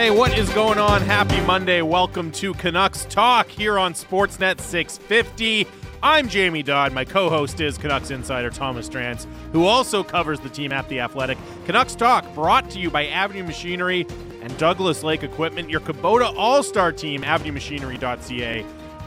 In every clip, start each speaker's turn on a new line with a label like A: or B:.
A: Hey, what is going on? Happy Monday. Welcome to Canucks Talk here on Sportsnet 650. I'm Jamie Dodd. My co host is Canucks insider Thomas Drance, who also covers the team at The Athletic. Canucks Talk brought to you by Avenue Machinery and Douglas Lake Equipment, your Kubota All Star team, avenuemachinery.ca,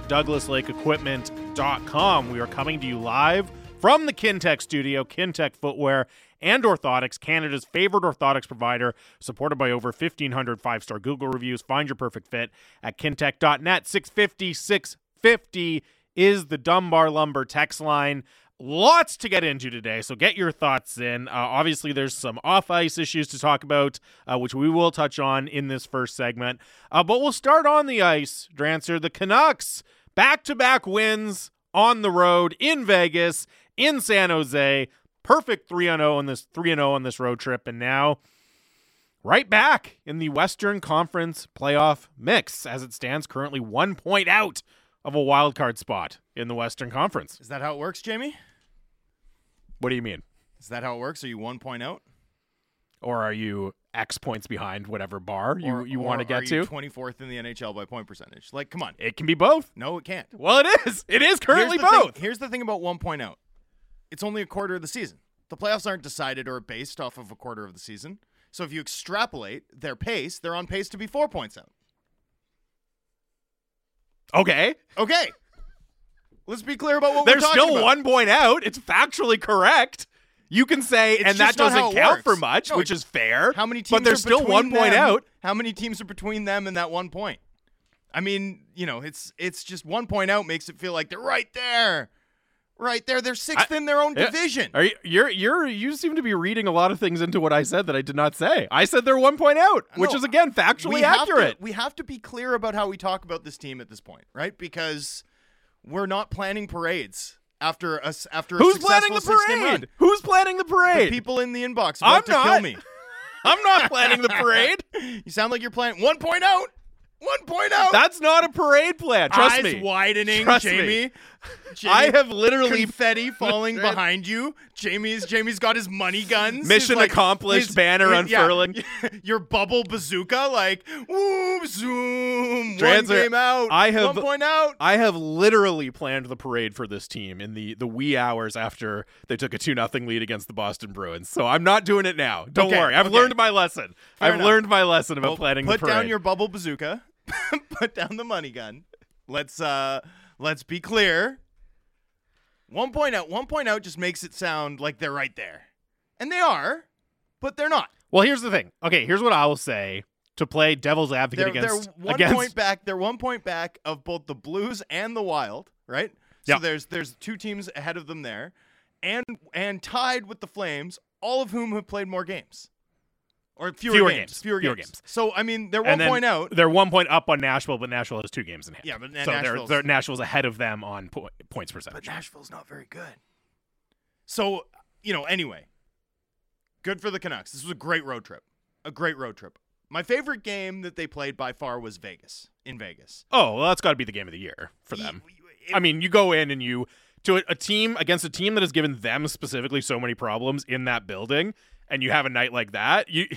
A: douglaslakeequipment.com. We are coming to you live from the Kintec studio, Kintec Footwear and Orthotics, Canada's favorite orthotics provider, supported by over 1,500 five star Google reviews. Find your perfect fit at kintec.net. 650 650 is the Dunbar Lumber text line. Lots to get into today, so get your thoughts in. Uh, obviously, there's some off ice issues to talk about, uh, which we will touch on in this first segment. Uh, but we'll start on the ice, Drancer. The Canucks back to back wins on the road in Vegas, in San Jose. Perfect 3 0 on this 3 0 on this road trip, and now right back in the Western Conference playoff mix as it stands currently one point out of a wild card spot in the Western Conference.
B: Is that how it works, Jamie?
A: What do you mean?
B: Is that how it works? Are you one point out?
A: Or are you X points behind whatever bar you,
B: Or-
A: you want to get
B: you
A: to?
B: 24th in the NHL by point percentage. Like, come on.
A: It can be both.
B: No, it can't.
A: Well, it is. It is currently
B: Here's
A: both.
B: Thing, here's the thing about one point out. It's only a quarter of the season. The playoffs aren't decided or based off of a quarter of the season. So if you extrapolate their pace, they're on pace to be four points out.
A: Okay.
B: Okay. Let's be clear about what
A: They're
B: we're talking
A: still
B: about.
A: one point out. It's factually correct. You can say,
B: It's
A: and that
B: just not how
A: doesn't count
B: works.
A: for much,
B: No,
A: which is fair.
B: How many teams?
A: But they're still
B: between
A: one point out.
B: How many teams are between them and that one point? I mean, you know, it's it's just one point out makes it feel like they're right there, right there. They're sixth in their own
A: Yeah.
B: division.
A: Are you, you're you're you seem to be reading a lot of things into what I said that I did not say. I said they're one point out, which is again factually
B: have
A: accurate.
B: To, we have to be clear about how we talk about this team at this point, right? Because we're not planning parades after us after a
A: Who's planning the parade? Who's planning the
B: The
A: parade?
B: people in the inbox
A: I'm
B: about to kill
A: not.
B: me.
A: I'm not planning the parade.
B: You sound like you're planning one point out. One point out.
A: That's not a parade plan. Trust
B: Eyes
A: me.
B: widening,
A: Trust me.
B: Jamie.
A: I have literally
B: confetti falling behind you. Jamie's Jamie's got his money guns.
A: Mission
B: like,
A: accomplished
B: his-
A: banner
B: yeah,
A: unfurling.
B: your bubble bazooka, like woo, zoom. One
A: Transit,
B: game out.
A: I have-
B: one point out.
A: I have literally planned the parade for this team in the the wee hours after they took a two nothing lead against the Boston Bruins. So I'm not doing it now. Don't
B: Okay,
A: worry. I've
B: okay.
A: learned my lesson.
B: Fair
A: I've
B: enough.
A: learned my lesson about
B: Well,
A: planning
B: put
A: the parade.
B: down your bubble bazooka. put down the money gun. Let's uh let's be clear. One point out. One point out just makes it sound like they're right there, and they are, but they're not.
A: well, here's the thing. Okay, here's what I will say to play devil's advocate
B: They're, they're one
A: against
B: point back. They're one point back of both the Blues and the Wild, right? So
A: Yeah.
B: there's there's two teams ahead of them there, and and tied with the Flames, all of whom have played more games, or fewer,
A: Fewer
B: games,
A: games.
B: fewer,
A: Fewer
B: games.
A: games.
B: So I mean, they're
A: and
B: one point out.
A: They're one point up on Nashville, but Nashville has two games in hand.
B: Yeah, but
A: so they're,
B: Nashville's-
A: they're Nashville's ahead of them on po- points
B: But. Nashville's not very good. So, you know, anyway, good for the Canucks. This was a great road trip. A great road trip. My favorite game that they played by far was Vegas, in Vegas.
A: Oh, well, that's got to be the game of the year for them. I mean, you go in and you to a, a team against a team that has given them specifically so many problems in that building, and you have a night like that. You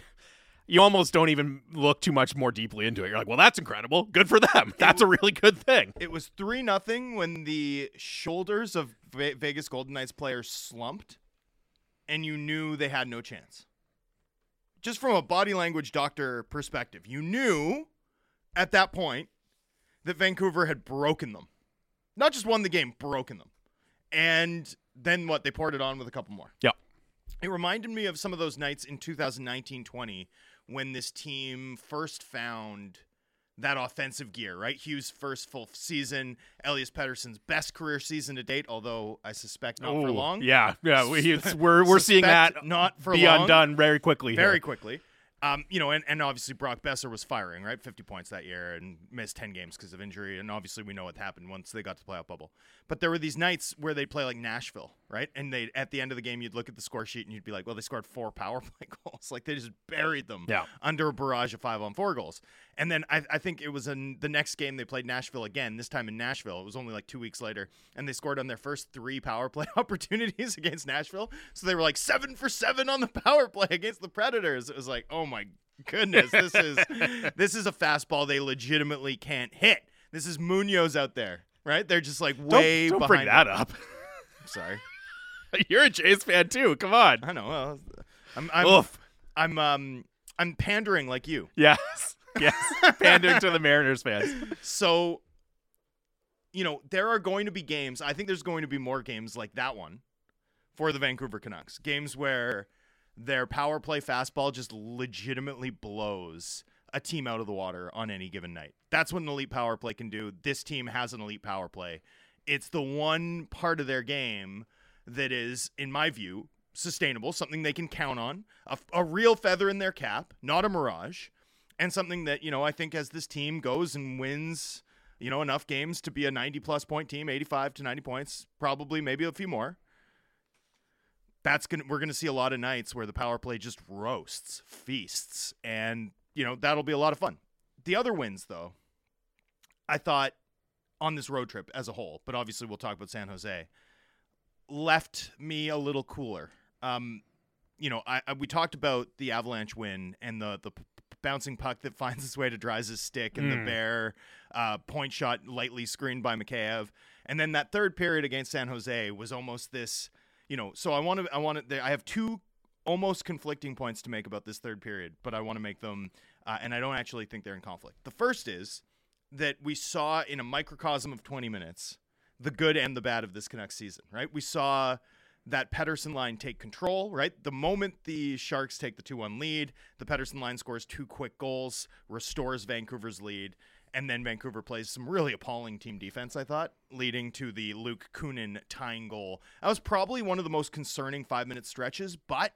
A: you almost don't even look too much more deeply into it. You're like, well, that's incredible. Good for them. That's a really good thing.
B: It was 3 nothing when the shoulders of Vegas Golden Knights players slumped and you knew they had no chance. Just from a body language doctor perspective, you knew at that point that Vancouver had broken them. Not just won the game, broken them. And then what? They poured it on with a couple more.
A: Yeah.
B: It reminded me of some of those nights in 2019-20 when this team first found that offensive gear, right? Hughes' first full season, Elias Pettersson's best career season to date, although I suspect not for long.
A: Yeah, yeah. We, it's, we're we're seeing that
B: not for
A: be
B: long.
A: undone very quickly. here.
B: very quickly. Um, you know, and, and obviously Brock Boeser was firing, right? 50 points that year and missed 10 games because of injury. And obviously we know what happened once they got to the playoff bubble. But there were these nights where they'd play like Nashville, right? And they at the end of the game, you'd look at the score sheet and you'd be like, well, they scored four power play goals. Like they just buried them
A: Yeah.
B: under a barrage of five on four goals. And then I, I think it was in the next game they played Nashville again, this time in Nashville. It was only like two weeks later. And they scored on their first three power play opportunities against Nashville. So they were like seven for seven on the power play against the Predators. It was like, oh my goodness, this is this is a fastball they legitimately can't hit. This is Munoz out there, right? They're just like way
A: don't, don't
B: behind.
A: bring that up.
B: Sorry,
A: you're a Jays fan too. Come on.
B: I know. Well, I'm I'm,
A: Oof.
B: I'm um I'm pandering like you.
A: Yes. Yes. Pandering to the Mariners fans.
B: So, you know, there are going to be games. I think there's going to be more games like that one for the Vancouver Canucks. Games where their power play fastball just legitimately blows a team out of the water on any given night. That's what an elite power play can do. This team has an elite power play. It's the one part of their game that is, in my view, sustainable, something they can count on, a, a real feather in their cap, not a mirage, and something that, you know, I think as this team goes and wins, you know, enough games to be a 90 plus point team, 85 to 90 points, probably maybe a few more. That's to we're going to see a lot of nights where the power play just roasts, feasts, and, you know, that'll be a lot of fun. The other wins though, I thought on this road trip as a whole, but obviously we'll talk about San Jose, left me a little cooler. Um, you know, I, I, we talked about the Avalanche win and the the p- bouncing puck that finds its way to Dries' stick and the
A: Mm.
B: Bear uh, point shot lightly screened by Mikheyev, and then that third period against San Jose was almost this. You know, so I want to I want to I have two almost conflicting points to make about this third period, but I want to make them, uh, and I don't actually think they're in conflict. The first is that we saw in a microcosm of 20 minutes the good and the bad of this Canucks season, right? We saw that Pettersson line take control, right? The moment the Sharks take the 2 1 lead, the Pettersson line scores two quick goals, restores Vancouver's lead, and then Vancouver plays some really appalling team defense, I thought, leading to the Luke Kunin tying goal. That was probably one of the most concerning five minute stretches, but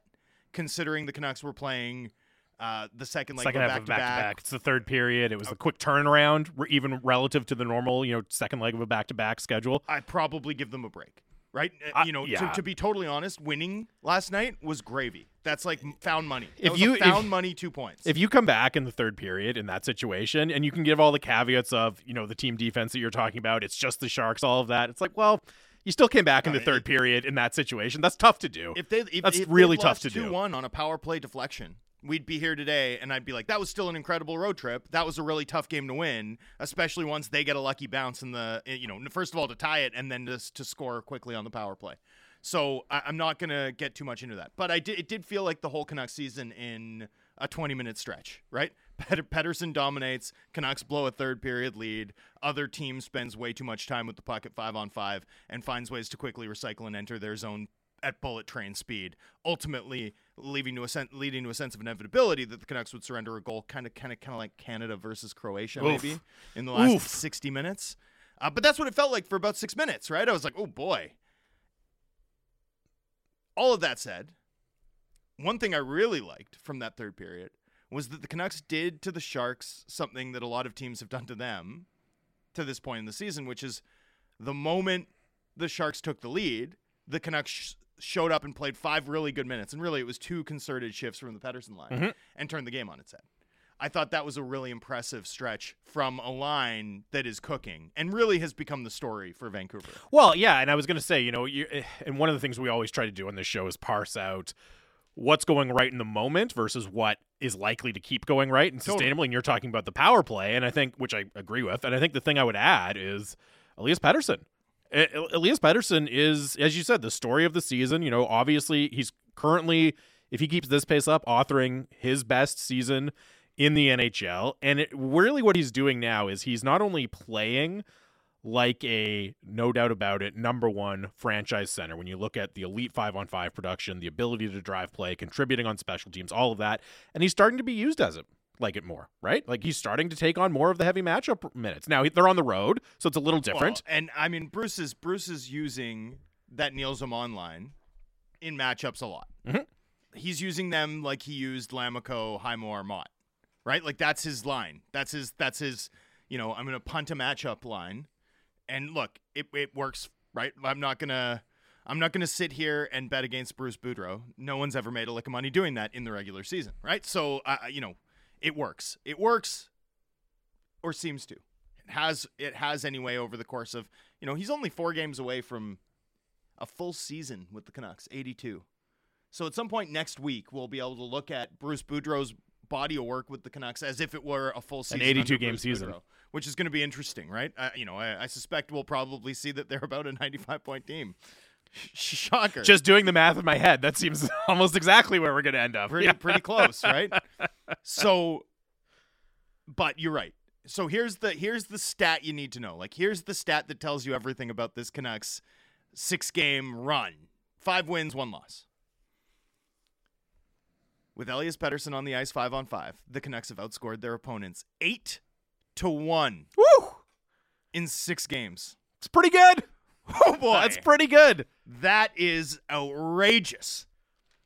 B: considering the Canucks were playing. Uh, the second leg
A: second
B: of a
A: half of
B: back to
A: back to
B: back.
A: It's the third period. It was a quick turnaround, even relative to the normal, you know, second leg of a back to back schedule.
B: I'd probably give them a break. Right? Uh,
A: Uh,
B: you know,
A: yeah.
B: to, to be totally honest, winning last night was gravy. That's like found money. That
A: If you-
B: a
A: if-
B: found money two points.
A: If you come back in the third period in that situation and you can give all the caveats of, you know, the team defense that you're talking about, it's just the Sharks, all of that. It's like, well, you still came back in the
B: Uh,
A: third
B: it-
A: period in that situation. That's tough to do.
B: if they if,
A: That's
B: if they
A: really tough to do.
B: 2-1 on a power play deflection, we'd be here today and I'd be like, that was still an incredible road trip. That was a really tough game to win, especially once they get a lucky bounce in the, you know, first of all to tie it and then just to score quickly on the power play. So I, I'm not gonna get too much into that, but I did. It did feel like the whole Canucks season in a 20 minute stretch, right? Pettersson dominates. Canucks blow a third period lead. Other team spends way too much time with the puck at five on five and finds ways to quickly recycle and enter their zone at bullet train speed, ultimately leaving to a sen- leading to a sense of inevitability that the Canucks would surrender a goal, kind of, kind of, kind of like Canada versus Croatia,
A: Oof.
B: maybe in the last
A: Oof.
B: 60 minutes. Uh, but that's what it felt like for about six minutes, right? I was like, oh boy. All of that said, one thing I really liked from that third period was that the Canucks did to the Sharks something that a lot of teams have done to them to this point in the season, which is the moment the Sharks took the lead, the Canucks sh- showed up and played five really good minutes. And really, it was two concerted shifts from the Pettersson line
A: Mhm.
B: and turned the game on its head. I thought that was a really impressive stretch from a line that is cooking and really has become the story for Vancouver.
A: Well, yeah, and I was going to say, you know, you, eh, and one of the things we always try to do on this show is parse out what's going right in the moment versus what is likely to keep going right and
B: Totally.
A: sustainably. And you're talking about the power play, and I think, which I agree with, and I think the thing I would add is Elias Pettersson. E- Elias Pettersson is, as you said, the story of the season. You know, obviously he's currently, if he keeps this pace up, authoring his best season in the NHL. And it, really, what he's doing now is he's not only playing like a no doubt about it number one franchise center when you look at the elite five on five production the ability to drive play contributing on special teams all of that and he's starting to be used as it like it more right like he's starting to take on more of the heavy matchup minutes now they're on the road so it's a little different
B: Well, and I mean, Bruce is Bruce is using that Neil Zaman line in matchups a lot.
A: Mhm.
B: He's using them like he used Lammikko, Highmore, Motte, right? Like that's his line. That's his. That's his. You know, I'm gonna punt a matchup line, and look, it it works, right? I'm not gonna. I'm not going to sit here and bet against Bruce Boudreau. No one's ever made a lick of money doing that in the regular season, right? So, uh, you know, it works. It works, or seems to. It has. It has anyway over the course of. You know, he's only four games away from a full season with the Canucks, 82. So at some point next week, we'll be able to look at Bruce Boudreau's body of work with the Canucks as if it were a full season,
A: 82 game
B: Bruce
A: season.
B: Boudreau, which is going to be interesting, right? Uh, you know, I, I suspect we'll probably see that they're about a 95 point team. Shocker.
A: Just doing the math in my head, that seems almost exactly where we're going to end up.
B: pretty
A: Yeah.
B: pretty close, right? So, but you're right. So here's the here's the stat you need to know. Like here's the stat that tells you everything about this Canucks six game run. Five wins, one loss. With Elias Pettersson on the ice, five on five, the Canucks have outscored their opponents eight to one
A: Woo!
B: in six games.
A: It's pretty good.
B: Oh boy,
A: That's pretty good.
B: That is outrageous.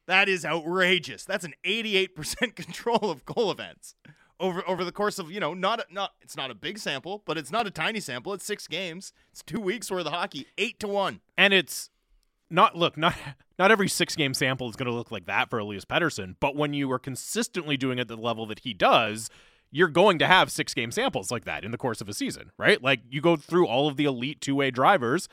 B: That is outrageous. That's an 88% control of goal events over over the course of, you know, not not it's not a big sample, but it's not a tiny sample. It's 6 games. It's 2 weeks worth of hockey, 8 to 1.
A: And it's not look, not not every six game sample is going to look like that for Elias Pettersson, but when you are consistently doing it at the level that he does, you're going to have six game samples like that in the course of a season, right? Like you go through all of the elite two way drivers,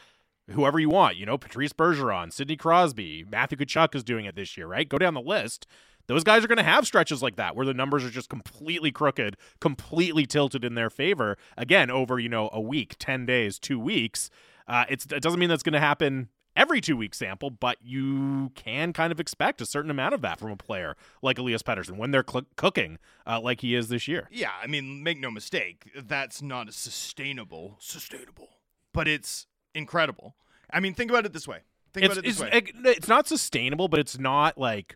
A: whoever you want, you know, Patrice Bergeron, Sidney Crosby, Matthew Tkachuk is doing it this year, right? Go down the list. Those guys are going to have stretches like that where the numbers are just completely crooked, completely tilted in their favor. Again, over you know a week, ten days, two weeks. Uh, it doesn't mean that's going to happen every two week sample, but you can kind of expect a certain amount of that from a player like Elias Pettersson when they're cl- cooking uh, like he is this year.
B: Yeah, I mean, make no mistake, that's not a sustainable sustainable, but it's incredible. I mean, think about it this way. Think
A: It's
B: about it this
A: it's,
B: way.
A: it- it's not sustainable, but it's not like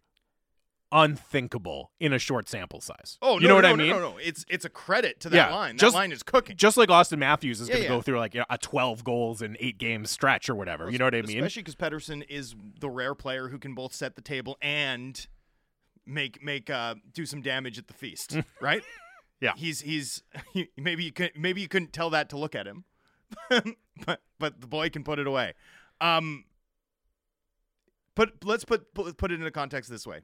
A: unthinkable in a short sample size.
B: Oh, no,
A: you know what
B: no,
A: I mean?
B: No, no, no. It's it's a credit to that
A: Yeah,
B: line. That
A: just-
B: line is cooking.
A: Just like Auston Matthews is
B: Yeah,
A: going to
B: yeah.
A: go through like you know, a 12 goals in eight games stretch or whatever. You know what I mean?
B: Especially because Pettersson is the rare player who can both set the table and make make uh do some damage at the feast, right?
A: Yeah.
B: He's he's maybe you could maybe you couldn't tell that to look at him, but but the boy can put it away. Um, but let's put put put it into context this way: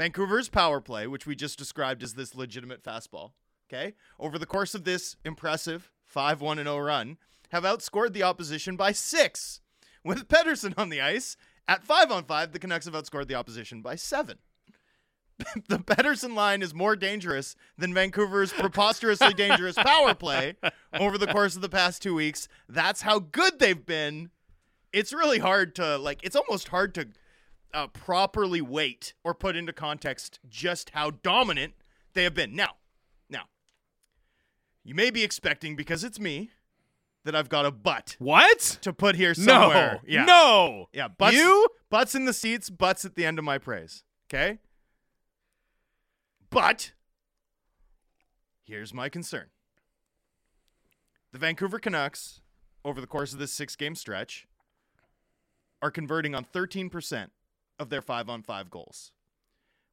B: Vancouver's power play, which we just described as this legitimate fastball, okay, over the course of this impressive five one and zero run, have outscored the opposition by six. With Pettersson on the ice at five on five, the Canucks have outscored the opposition by seven. the Pettersson line is more dangerous than Vancouver's preposterously dangerous power play over the course of the past two weeks. That's how good they've been. It's really hard to like. It's almost hard to uh, properly weight or put into context just how dominant they have been. Now, now, you may be expecting because it's me that I've got a butt
A: What?
B: to put here somewhere.
A: No.
B: Yeah.
A: No.
B: Yeah, butts,
A: You?
B: butts in the seats, butts at the end of my praise. Okay? But here's my concern. The Vancouver Canucks, over the course of this six game stretch, are converting on 13% of their five on five goals.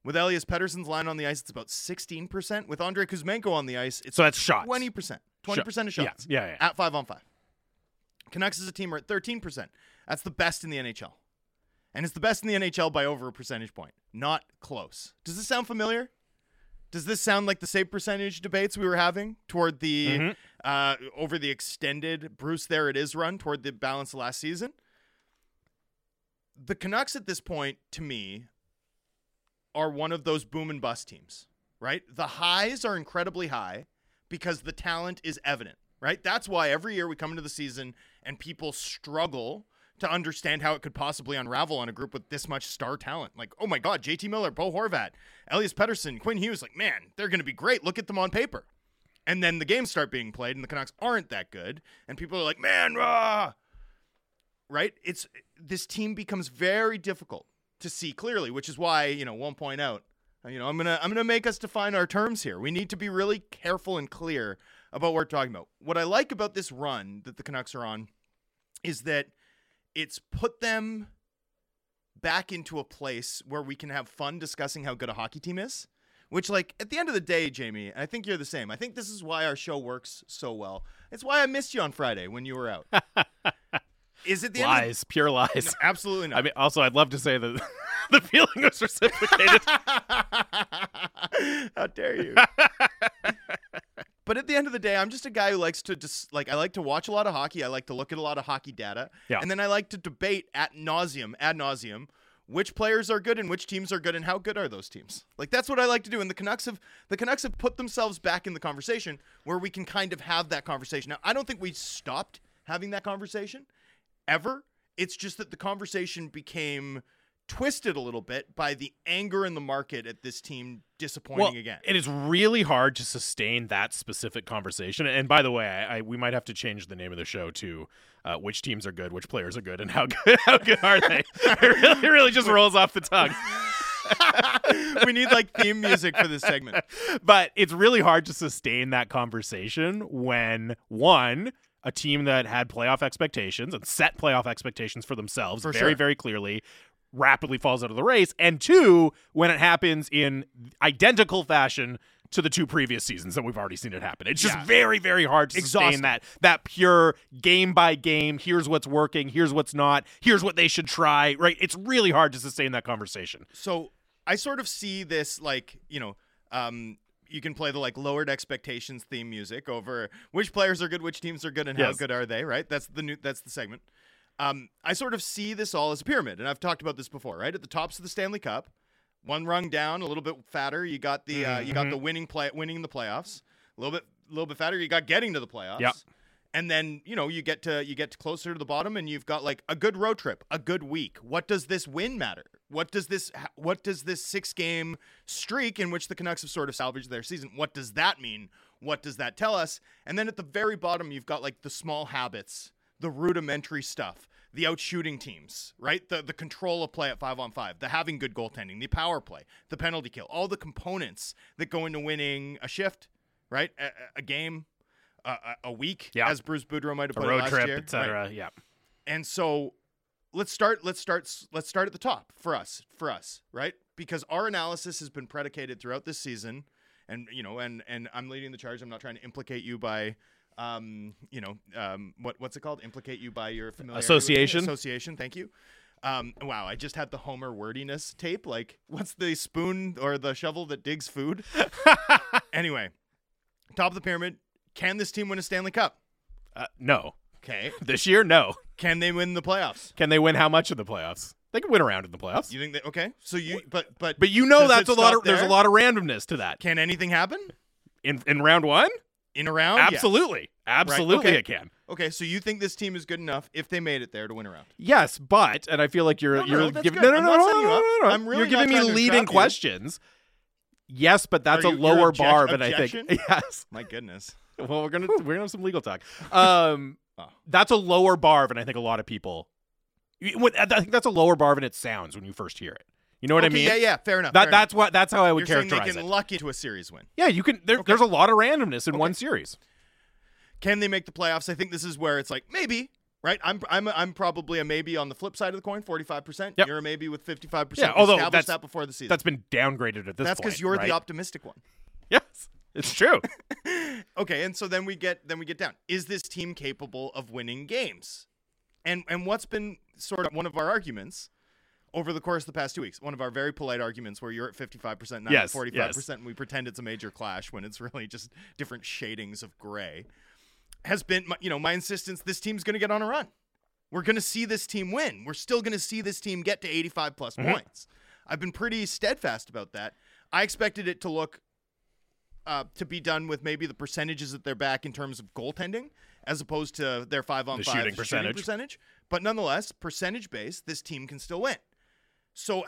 B: With Elias Pettersson's line on the ice, it's about 16%. With Andrei Kuzmenko on the ice, it's
A: So that's shots.
B: 20%. 20% of
A: Yeah,
B: shots
A: yeah, yeah.
B: at five on five. Canucks as a team are at 13%. That's the best in the NHL. And it's the best in the NHL by over a percentage point. Not close. Does this sound familiar? Does this sound like the save percentage debates we were having toward the
A: Mhm.
B: uh, over the extended Bruce there it is run toward the balance of last season? The Canucks at this point, to me, are one of those boom and bust teams, right? The highs are incredibly high because the talent is evident, right? That's why every year we come into the season and people struggle to understand how it could possibly unravel on a group with this much star talent. Like, oh my God, JT Miller, Bo Horvat, Elias Pettersson, Quinn Hughes, like, man, they're going to be great. Look at them on paper. And then the games start being played and the Canucks aren't that good. And people are like, man, rah! right? It's this team becomes very difficult to see clearly, which is why, you know, one point out, you know, I'm going to I'm going to make us define our terms here. We need to be really careful and clear about what we're talking about. What I like about this run that the Canucks are on is that it's put them back into a place where we can have fun discussing how good a hockey team is. Which, like, at the end of the day, Jamie, I think you're the same. I think this is why our show works so well. It's why I missed you on Friday when you were out. is it the end of
A: Lies, pure lies.
B: Absolutely not.
A: I mean, also, I'd love to say that the feeling was reciprocated.
B: How dare you? but at the end of the day, I'm just a guy who likes to just like I like to watch a lot of hockey. I like to look at a lot of hockey data,
A: Yeah.
B: and then I like to debate at nauseum, ad nauseum, which players are good and which teams are good and how good are those teams. Like that's what I like to do. And the Canucks have the Canucks have put themselves back in the conversation where we can kind of have that conversation. Now I don't think we stopped having that conversation ever. It's just that the conversation became twisted a little bit by the anger in the market at this team disappointing
A: well,
B: again.
A: It is really hard to sustain that specific conversation. And by the way, I, I, we might have to change the name of the show to uh, which teams are good, which players are good, and how good how good are they? it, really, it really just rolls off the tongue.
B: we need like theme music for this segment.
A: But it's really hard to sustain that conversation when one a team that had playoff expectations and set playoff expectations for themselves
B: For
A: very,
B: sure.
A: very clearly rapidly falls out of the race. And two, when it happens in identical fashion to the two previous seasons that we've already seen it happen. It's just
B: Yeah.
A: very, very hard to
B: Exhausting.
A: sustain that that pure game by game, here's what's working, here's what's not, here's what they should try. Right. It's really hard to sustain that conversation.
B: So I sort of see this like, you know, um, you can play the like lowered expectations theme music over which players are good, which teams are good, and how good are they, right? That's the new that's the segment. Um, I sort of see this all as a pyramid, and I've talked about this before, right? At the tops of the Stanley Cup, one rung down, a little bit fatter, you got the uh, you got the winning play winning the playoffs. A little bit a little bit fatter, you got getting to the playoffs.
A: Yep.
B: And then, you know, you get to you get to closer to the bottom and you've got like a good road trip, a good week. What does this win matter? What does this what does this 6 game streak in which the Canucks have sort of salvaged their season? What does that mean? What does that tell us? And then at the very bottom you've got like the small habits, the rudimentary stuff, the outshooting teams, right? The the control of play at 5 on 5, the having good goaltending, the power play, the penalty kill, all the components that go into winning a shift, right? A, a- a game, a, a- a week,
A: Yeah.
B: as Bruce Boudreau might have
A: A
B: put it
A: road
B: last
A: trip,
B: year. Right.
A: etc. Yeah.
B: And so let's start let's start let's start at the top for us for us, right? Because our analysis has been predicated throughout this season and you know and and I'm leading the charge. I'm not trying to implicate you by um, you know, um, what what's it called? Implicate you by your familiarity with me?
A: Association.
B: Association. Thank you. Um, wow, I just had the Homer wordiness tape. Like, what's the spoon or the shovel that digs food? anyway, top of the pyramid. Can this team win a Stanley Cup?
A: Uh, no.
B: Okay.
A: This year, no.
B: Can they win the playoffs?
A: Can they win how much of the playoffs? They can win around in the playoffs.
B: You think that okay? So you but but
A: but you know that's a lot of there's a lot of randomness to that.
B: Can anything happen
A: In in round 1?
B: in a round? Yes.
A: Absolutely. Absolutely
B: okay.
A: it can.
B: Okay, so you think this team is good enough if they made it there to win a round?
A: Yes, but and I feel like you're
B: No, no,
A: you're
B: no,
A: giving no no no no no no, no.
B: I'm really
A: you're giving me leading
B: you.
A: questions. Yes, but that's
B: Are
A: a
B: you-
A: lower
B: object-
A: bar than I think. Yes.
B: My goodness.
A: Well, we're gonna we're gonna have some legal talk. Um,
B: Oh.
A: that's a lower bar than I think a lot of people. when- I think that's a lower bar than it sounds when you first hear it. You know what
B: okay,
A: I mean?
B: Yeah, yeah, fair enough.
A: That
B: fair
A: that's what that's how I would
B: You're saying they
A: characterize
B: can
A: it.
B: luck into a series win.
A: Yeah, you can. There,
B: Okay.
A: There's a lot of randomness in one series.
B: Can they make the playoffs? I think this is where it's like maybe, right? I'm I'm I'm probably a maybe on the flip side of the coin, 45%.
A: Yep.
B: You're a maybe with 55%.
A: Yeah, although
B: established
A: that's-
B: that before the season.
A: That's been downgraded at this point.
B: That's because you're
A: right?
B: the optimistic one.
A: It's true.
B: Okay, and so then we get then we get down. Is this team capable of winning games? And and what's been sort of one of our arguments over the course of the past two weeks, one of our very polite arguments where you're at 55%, not
A: Yes,
B: 45%,
A: yes.
B: and we pretend it's a major clash when it's really just different shadings of gray, has been, my, you know, my insistence this team's going to get on a run. We're going to see this team win. We're still going to see this team get to 85 plus
A: Mm-hmm.
B: points. I've been pretty steadfast about that. I expected it to look uh, to be done with maybe the percentages that they're back in terms of goaltending, as opposed to their five on
A: The
B: five
A: shooting percentage.
B: percentage. But nonetheless, percentage based, this team can still win. So,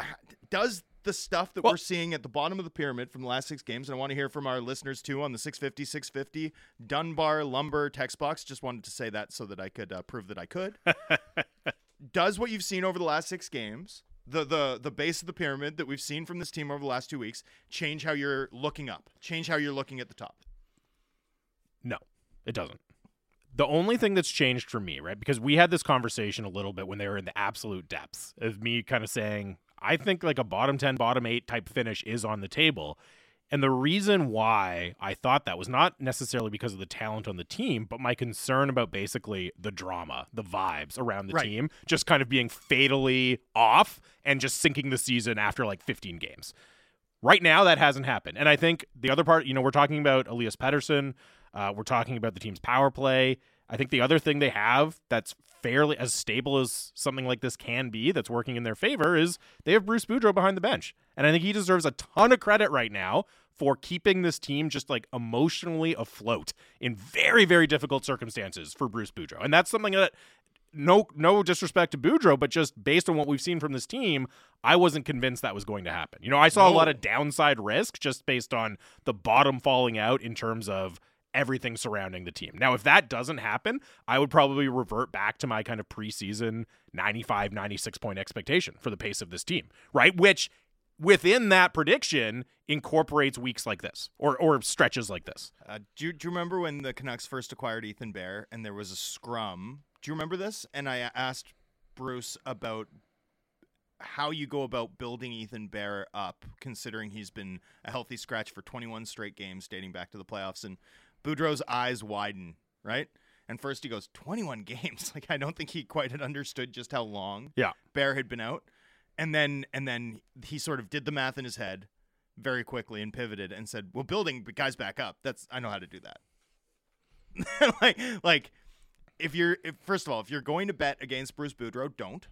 B: does the stuff that
A: Well-
B: we're seeing at the bottom of the pyramid from the last six games, and I want to hear from our listeners too on the 650, 650 Dunbar Lumber text box. Just wanted to say that so that I could uh, prove that I could. does what you've seen over the last six games, the the the base of the pyramid that we've seen from this team over the last two weeks, change how you're looking up, change how you're looking at the top.
A: No, it doesn't. The only thing that's changed for me, right? Because we had this conversation a little bit when they were in the absolute depths of me kind of saying, I think like a bottom 10, bottom 8 type finish is on the table. And the reason why I thought that was not necessarily because of the talent on the team, but my concern about basically the drama, the vibes around the
B: Right.
A: team just kind of being fatally off and just sinking the season after like 15 games. Right now, that hasn't happened. And I think the other part, you know, we're talking about Elias Pettersson. Uh, we're talking about the team's power play. I think the other thing they have that's fairly as stable as something like this can be that's working in their favor is they have Bruce Boudreau behind the bench. And I think he deserves a ton of credit right now for keeping this team just like emotionally afloat in very, very difficult circumstances for Bruce Boudreau. And that's something that no no disrespect to Boudreau, but just based on what we've seen from this team, I wasn't convinced that was going to happen. You know, I saw no. a lot of downside risk just based on the bottom falling out in terms of everything surrounding the team. Now, if that doesn't happen, I would probably revert back to my kind of preseason 95, 96 point expectation for the pace of this team, right? Which within that prediction incorporates weeks like this or, or stretches like this.
B: Uh, do, you, do you remember when the Canucks first acquired Ethan Bear and there was a scrum? Do you remember this? And I asked Bruce about how you go about building Ethan Bear up, considering he's been a healthy scratch for 21 straight games dating back to the playoffs. And Boudreau's eyes widen, right? And first he goes, 21 games. Like I don't think he quite had understood just how long
A: yeah.
B: Bear had been out. And then and then he sort of did the math in his head very quickly and pivoted and said, "Well, building guys back up. That's I know how to do that." like like if you're if, first of all, if you're going to bet against Bruce Boudreau, don't.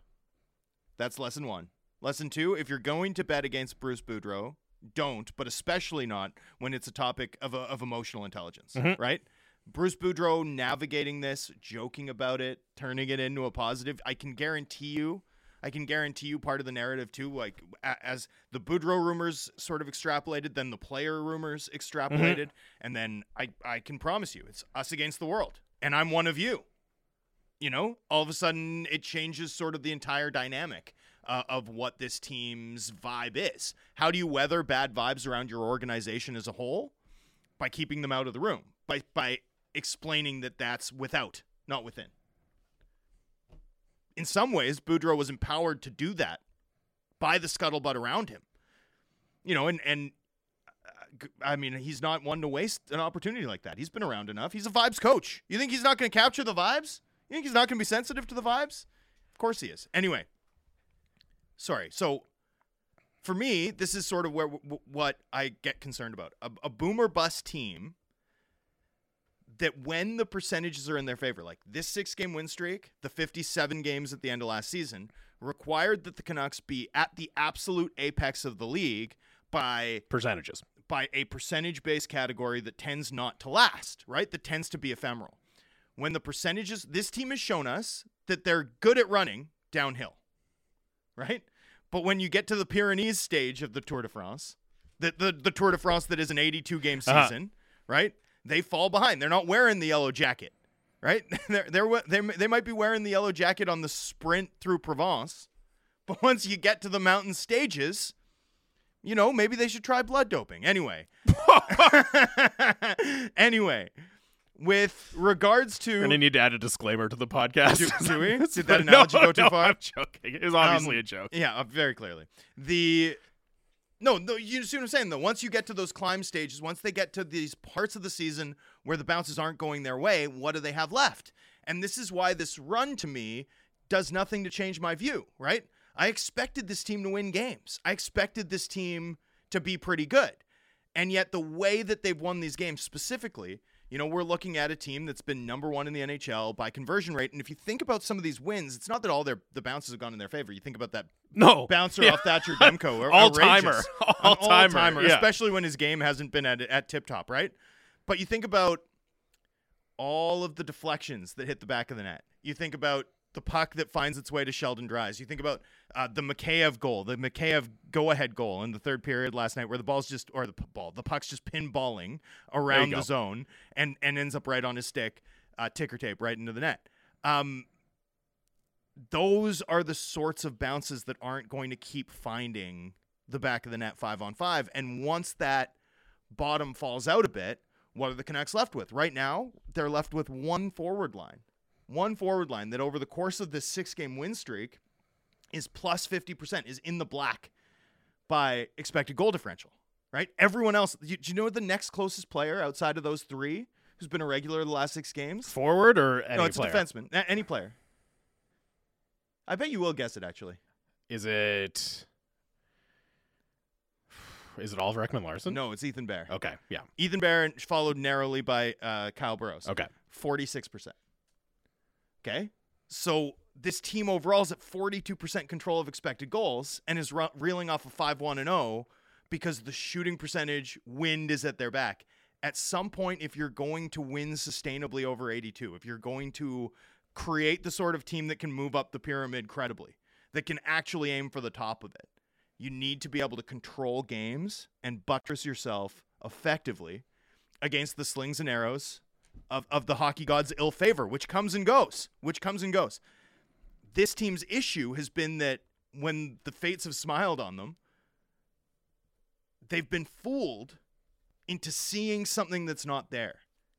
B: That's lesson 1. Lesson 2, if you're going to bet against Bruce Boudreau, don't, but especially not when it's a topic of, a, of emotional intelligence, mm-hmm. right? Bruce Boudreau navigating this, joking about it, turning it into a positive. I can guarantee you, I can guarantee you part of the narrative too. Like as the Boudreau rumors sort of extrapolated, then the player rumors extrapolated, mm-hmm. and then I I can promise you, it's us against the world, and I'm one of you. You know, all of a sudden it changes sort of the entire dynamic uh, of what this team's vibe is. How do you weather bad vibes around your organization as a whole? By keeping them out of the room, by by explaining that that's without, not within. In some ways, Boudreau was empowered to do that by the scuttlebutt around him. You know, and and uh, I mean, he's not one to waste an opportunity like that. He's been around enough. He's a vibes coach. You think he's not going to capture the vibes? You think he's not going to be sensitive to the vibes? Of course he is. Anyway, sorry. So for me, this is sort of where w- what I get concerned about. A, a boomer bust team that when the percentages are in their favor, like this six game win streak, the 57 games at the end of last season, required that the Canucks be at the absolute apex of the league by
A: percentages,
B: by a percentage based category that tends not to last, right? That tends to be ephemeral. When the percentages, this team has shown us that they're good at running downhill right? But when you get to the Pyrenees stage of the Tour de France, the the, the Tour de France that is an 82 game uh-huh. season, uh-huh. right? They fall behind. They're not wearing the yellow jacket, right? they're, they're they they might be wearing the yellow jacket on the sprint through Provence, but once you get to the mountain stages, you know, maybe they should try blood doping. Anyway. anyway, with regards to,
A: and I need to add a disclaimer to the podcast.
B: Do, do we? Did that analogy
A: no,
B: go too
A: no,
B: far?
A: I'm joking. It was obviously
B: um,
A: a joke.
B: Yeah, uh, very clearly. The no, no, you see what I'm saying though. Once you get to those climb stages, once they get to these parts of the season where the bounces aren't going their way, what do they have left? And this is why this run to me does nothing to change my view. Right? I expected this team to win games. I expected this team to be pretty good, and yet the way that they've won these games specifically you know, we're looking at a team that's been number one in the NHL by conversion rate. And if you think about some of these wins, it's not that all their the bounces have gone in their favor. You think about that
A: no
B: bouncer
A: yeah.
B: off Thatcher Demko,
A: all timer, all
B: timer, yeah. especially when his game hasn't been at at tip top, right? But you think about all of the deflections that hit the back of the net. You think about the puck that finds its way to Sheldon Dries. You think about uh, the Mikheyev goal, the Mikheyev go-ahead goal in the third period last night, where the ball's just or the ball, the puck's just pinballing around the go. zone and and ends up right on his stick, uh, ticker tape right into the net. Um, those are the sorts of bounces that aren't going to keep finding the back of the net five on five. And once that bottom falls out a bit, what are the Canucks left with? Right now, they're left with one forward line one forward line that over the course of this six game win streak is plus 50%, is in the black by expected goal differential, right? Everyone else, do you, know the next closest player outside of those three who's been a regular the last six games?
A: Forward or any
B: No, it's
A: player?
B: a defenseman. A- any player. I bet you will guess it, actually.
A: Is it. Is it Oliver Ekman-Larsson?
B: No, it's Ethan Bear.
A: Okay, yeah.
B: Ethan Bear followed narrowly by uh, Kyle Burroughs.
A: Okay.
B: 46%. Okay. So this team overall is at 42% control of expected goals and is re- reeling off a 5 1 and 0 because the shooting percentage wind is at their back. At some point, if you're going to win sustainably over 82, if you're going to create the sort of team that can move up the pyramid credibly, that can actually aim for the top of it, you need to be able to control games and buttress yourself effectively against the slings and arrows of, of the hockey gods' ill favor, which comes and goes, which comes and goes. This team's issue has been that when the fates have smiled on them, they've been fooled into seeing something that's not there.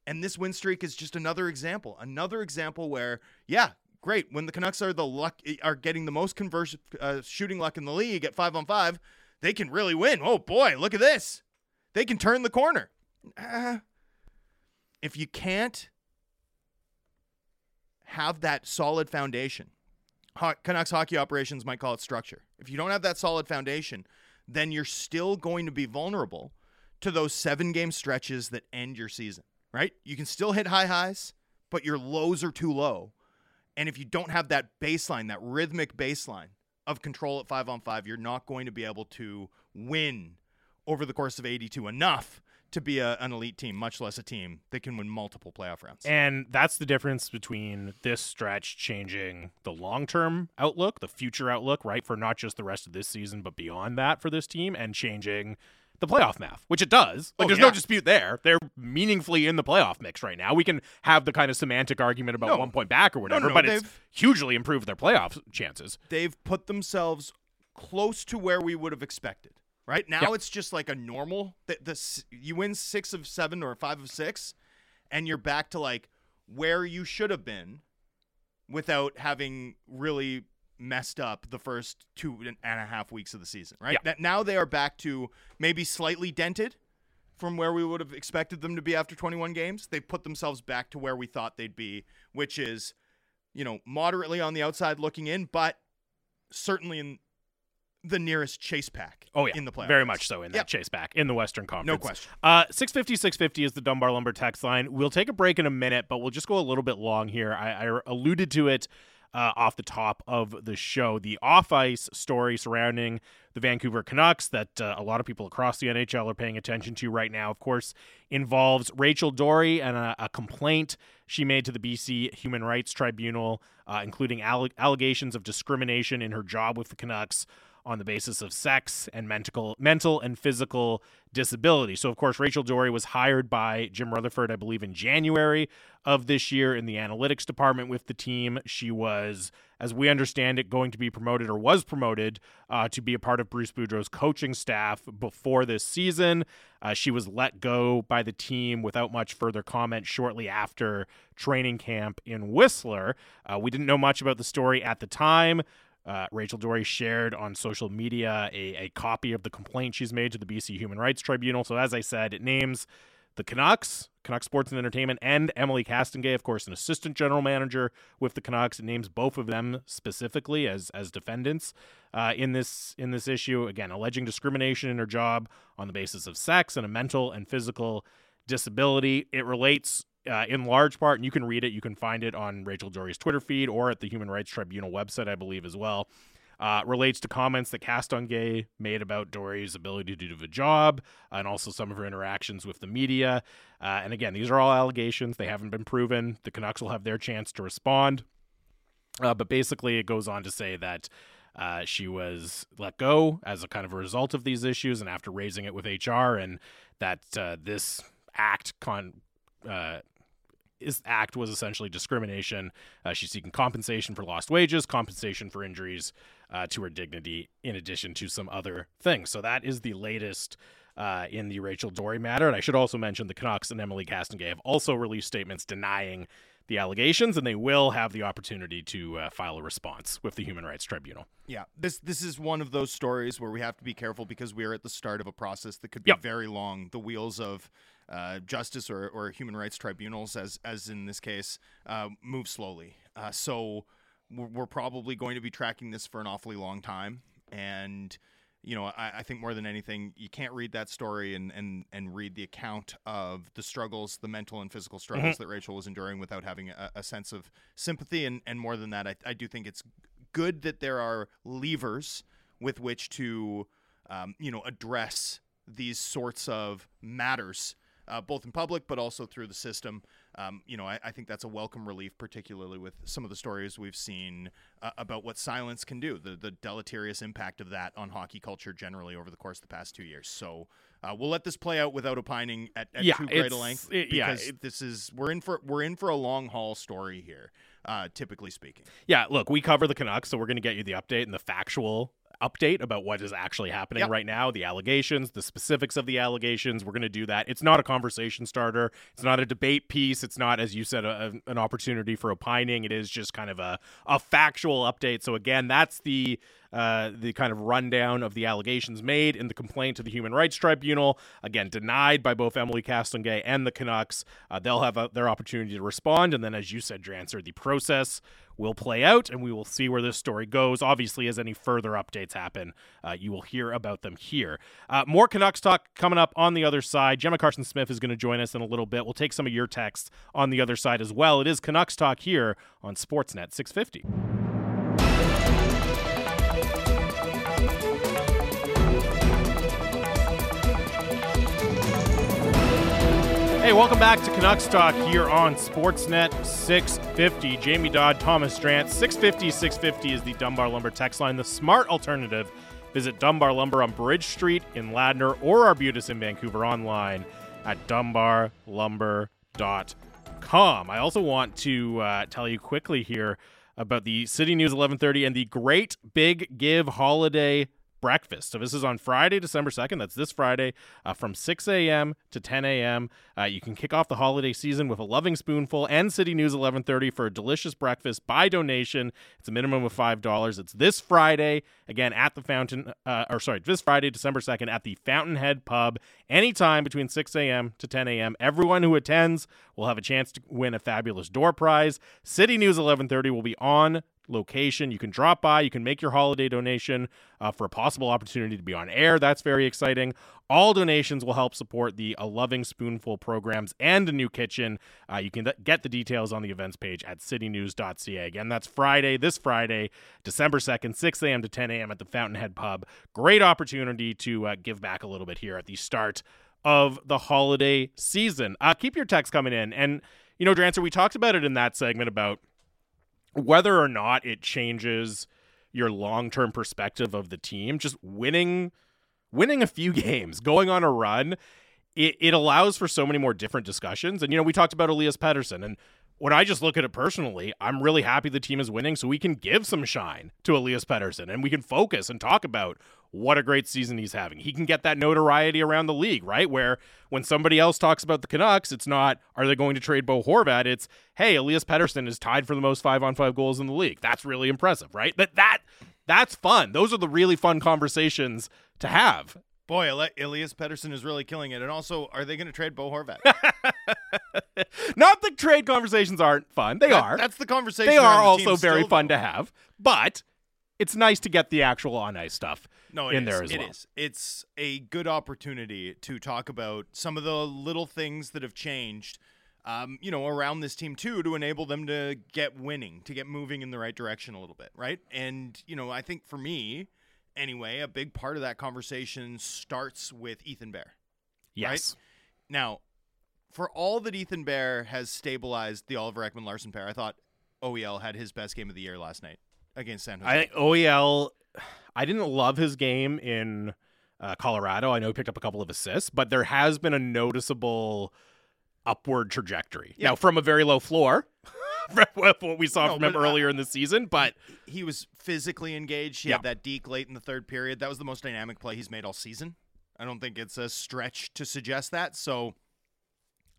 B: And this win streak is just another example. Another example where, yeah, great. When the Canucks are the luck are getting the most conversion uh, shooting luck in the league at five on five, they can really win. Oh boy, look at this! They can turn the corner. Uh, if you can't have that solid foundation, Canucks hockey operations might call it structure. If you don't have that solid foundation, then you're still going to be vulnerable to those seven game stretches that end your season, right? You can still hit high highs, but your lows are too low. And if you don't have that baseline, that rhythmic baseline of control at five on five, you're not going to be able to win over the course of 82 enough to be a, an elite team, much less a team that can win multiple playoff rounds.
A: And that's the difference between this stretch changing the long term outlook, the future outlook, right, for not just the rest of this season, but beyond that for this team, and changing the playoff math, which it does. Like,
B: Oh,
A: there's
B: yeah.
A: no dispute there. They're meaningfully in the playoff mix right now. We can have the kind of semantic argument about
B: No.
A: one point back or whatever,
B: no,
A: but it's hugely improved their playoff chances.
B: They've put themselves close to where we would have expected. Right now, it's just like a normal. The, the s- you win six of seven or five of six, and you're back to like where you should have been, without having really messed up the first two and a half weeks of the season. Right. That- now they are back to maybe slightly dented from where we would have expected them to be after 21 games. They put themselves back to where we thought they'd be, which is, you know, moderately on the outside looking in, but certainly in the nearest chase pack.
A: Oh yeah,
B: in the playoffs.
A: very much so in that
B: Yep.
A: chase pack in the Western Conference.
B: No question.
A: Uh, 650, 650 is the Dunbar Lumber text line. We'll take a break in a minute, but we'll just go a little bit long here. I, I alluded to it uh, off the top of the show. The off ice story surrounding the Vancouver Canucks that uh, a lot of people across the NHL are paying attention to right now, of course, involves Rachel Doerrie and a, a complaint she made to the BC Human Rights Tribunal, uh, including alle- allegations of discrimination in her job with the Canucks on the basis of sex and mental mental and physical disability. So of course Rachel Doerrie was hired by Jim Rutherford I believe in January of this year in the analytics department with the team. She was as we understand it going to be promoted or was promoted uh, to be a part of Bruce Boudreau's coaching staff before this season. Uh, she was let go by the team without much further comment shortly after training camp in Whistler. Uh, we didn't know much about the story at the time. Uh, Rachel Doerrie shared on social media a, a copy of the complaint she's made to the BC Human Rights Tribunal. So, as I said, it names the Canucks, Canucks Sports and Entertainment, and Émilie Castonguay, of course, an assistant general manager with the Canucks. It names both of them specifically as as defendants uh, in this in this issue. Again, alleging discrimination in her job on the basis of sex and a mental and physical disability. It relates uh, in large part, and you can read it. You can find it on Rachel Doerrie's Twitter feed or at the Human Rights Tribunal website, I believe, as well. Uh, relates to comments that Castonguay made about Doerrie's ability to do the job and also some of her interactions with the media. Uh, and again, these are all allegations. They haven't been proven. The Canucks will have their chance to respond. Uh, but basically, it goes on to say that uh, she was let go as a kind of a result of these issues and after raising it with HR, and that uh, this act con. Uh, this act was essentially discrimination. Uh, she's seeking compensation for lost wages, compensation for injuries uh, to her dignity, in addition to some other things. So that is the latest uh, in the Rachel Doerrie matter. And I should also mention the Canucks and Émilie Castonguay have also released statements denying the allegations, and they will have the opportunity to uh, file a response with the Human Rights Tribunal.
B: Yeah, this this is one of those stories where we have to be careful because we are at the start of a process that could be
A: Yep.
B: very long. The wheels of uh, justice or, or human rights tribunals, as as in this case, uh, move slowly. Uh, so we're, we're probably going to be tracking this for an awfully long time, and you know, I, I, think more than anything, you can't read that story and, and, and read the account of the struggles, the mental and physical struggles mm-hmm. that Rachel was enduring without having a, a, sense of sympathy. And, and more than that, I, I do think it's good that there are levers with which to, um, you know, address these sorts of matters, uh, both in public but also through the system um, you know, I, I, think that's a welcome relief, particularly with some of the stories we've seen uh, about what silence can do, the, the deleterious impact of that on hockey culture generally over the course of the past two years. So uh, we'll let this play out without opining at, at
A: yeah,
B: too great a length
A: it,
B: because
A: yeah,
B: it, this is we're in for we're in for a long haul story here. Uh, typically speaking.
A: Yeah, look, we cover the Canucks, so we're going to get you the update and the factual update about what is actually happening yep. right now, the allegations, the specifics of the allegations. We're going to do that. It's not a conversation starter. It's not a debate piece. It's not, as you said, a, an opportunity for opining. It is just kind of a, a factual update. So again, that's the uh, the kind of rundown of the allegations made in the complaint to the Human Rights Tribunal. Again, denied by both Émilie Castonguay and the Canucks. Uh, they'll have a, their opportunity to respond. And then, as you said, Drancer, the process will play out and we will see where this story goes. Obviously, as any further updates happen, uh, you will hear about them here. Uh, more Canucks talk coming up on the other side. Gemma Karstens Smith is going to join us in a little bit. We'll take some of your texts on the other side as well. It is Canucks talk here on Sportsnet 650. Hey, welcome back to Canucks Talk here on Sportsnet 650. Jamie Dodd, Thomas Drance. 650 650 is the Dunbar Lumber text line, the smart alternative. Visit Dunbar Lumber on Bridge Street in Ladner or Arbutus in Vancouver online at dunbarlumber.com. I also want to uh, tell you quickly here about the City News 1130 and the Great Big Give Holiday breakfast. So this is on Friday, December 2nd. That's this Friday uh, from 6 a.m. to 10 a.m. Uh, you can kick off the holiday season with a loving spoonful and City News 1130 for a delicious breakfast by donation. It's a minimum of $5. It's this Friday, again, at the Fountain, uh, or sorry, this Friday, December 2nd at the Fountainhead Pub, anytime between 6 a.m. to 10 a.m. Everyone who attends will have a chance to win a fabulous door prize. City News 1130 will be on location. You can drop by, you can make your holiday donation uh, for a possible opportunity to be on air. That's very exciting. All donations will help support the A Loving Spoonful programs and a new kitchen. Uh, you can th- get the details on the events page at citynews.ca. Again, that's Friday, this Friday, December 2nd, 6 a.m. to 10 a.m. at the Fountainhead Pub. Great opportunity to uh, give back a little bit here at the start of the holiday season. Uh, keep your text coming in. And, you know, Drancer, we talked about it in that segment about whether or not it changes your long-term perspective of the team, just winning winning a few games, going on a run, it, it allows for so many more different discussions. And you know, we talked about Elias Pettersson and when I just look at it personally, I'm really happy the team is winning so we can give some shine to Elias Pettersson and we can focus and talk about what a great season he's having. He can get that notoriety around the league, right? Where when somebody else talks about the Canucks, it's not, are they going to trade Bo Horvat? It's, hey, Elias Pettersson is tied for the most five on five goals in the league. That's really impressive, right? That, that, that's fun. Those are the really fun conversations to have.
B: Boy, Elias Pettersson is really killing it. And also, are they going to trade Bo Horvat?
A: Not the trade conversations aren't fun. They
B: that,
A: are.
B: That's the conversation.
A: They are
B: the
A: also very
B: still,
A: fun
B: though.
A: to have. But it's nice to get the actual on ice stuff
B: no,
A: in
B: is.
A: there as
B: it
A: well.
B: Is. It's a good opportunity to talk about some of the little things that have changed, um, you know, around this team too, to enable them to get winning, to get moving in the right direction a little bit, right? And you know, I think for me, anyway, a big part of that conversation starts with Ethan Bear.
A: Yes.
B: Right? Now, for all that Ethan Bear has stabilized the Oliver Ekman Larsson pair, I thought OEL had his best game of the year last night against San Jose.
A: I think OEL I didn't love his game in uh, Colorado. I know he picked up a couple of assists, but there has been a noticeable upward trajectory. Yeah. Now, from a very low floor, what we saw no, from him uh, earlier in the season, but
B: he was physically engaged. He yeah. had that deke late in the third period. That was the most dynamic play he's made all season. I don't think it's a stretch to suggest that. So,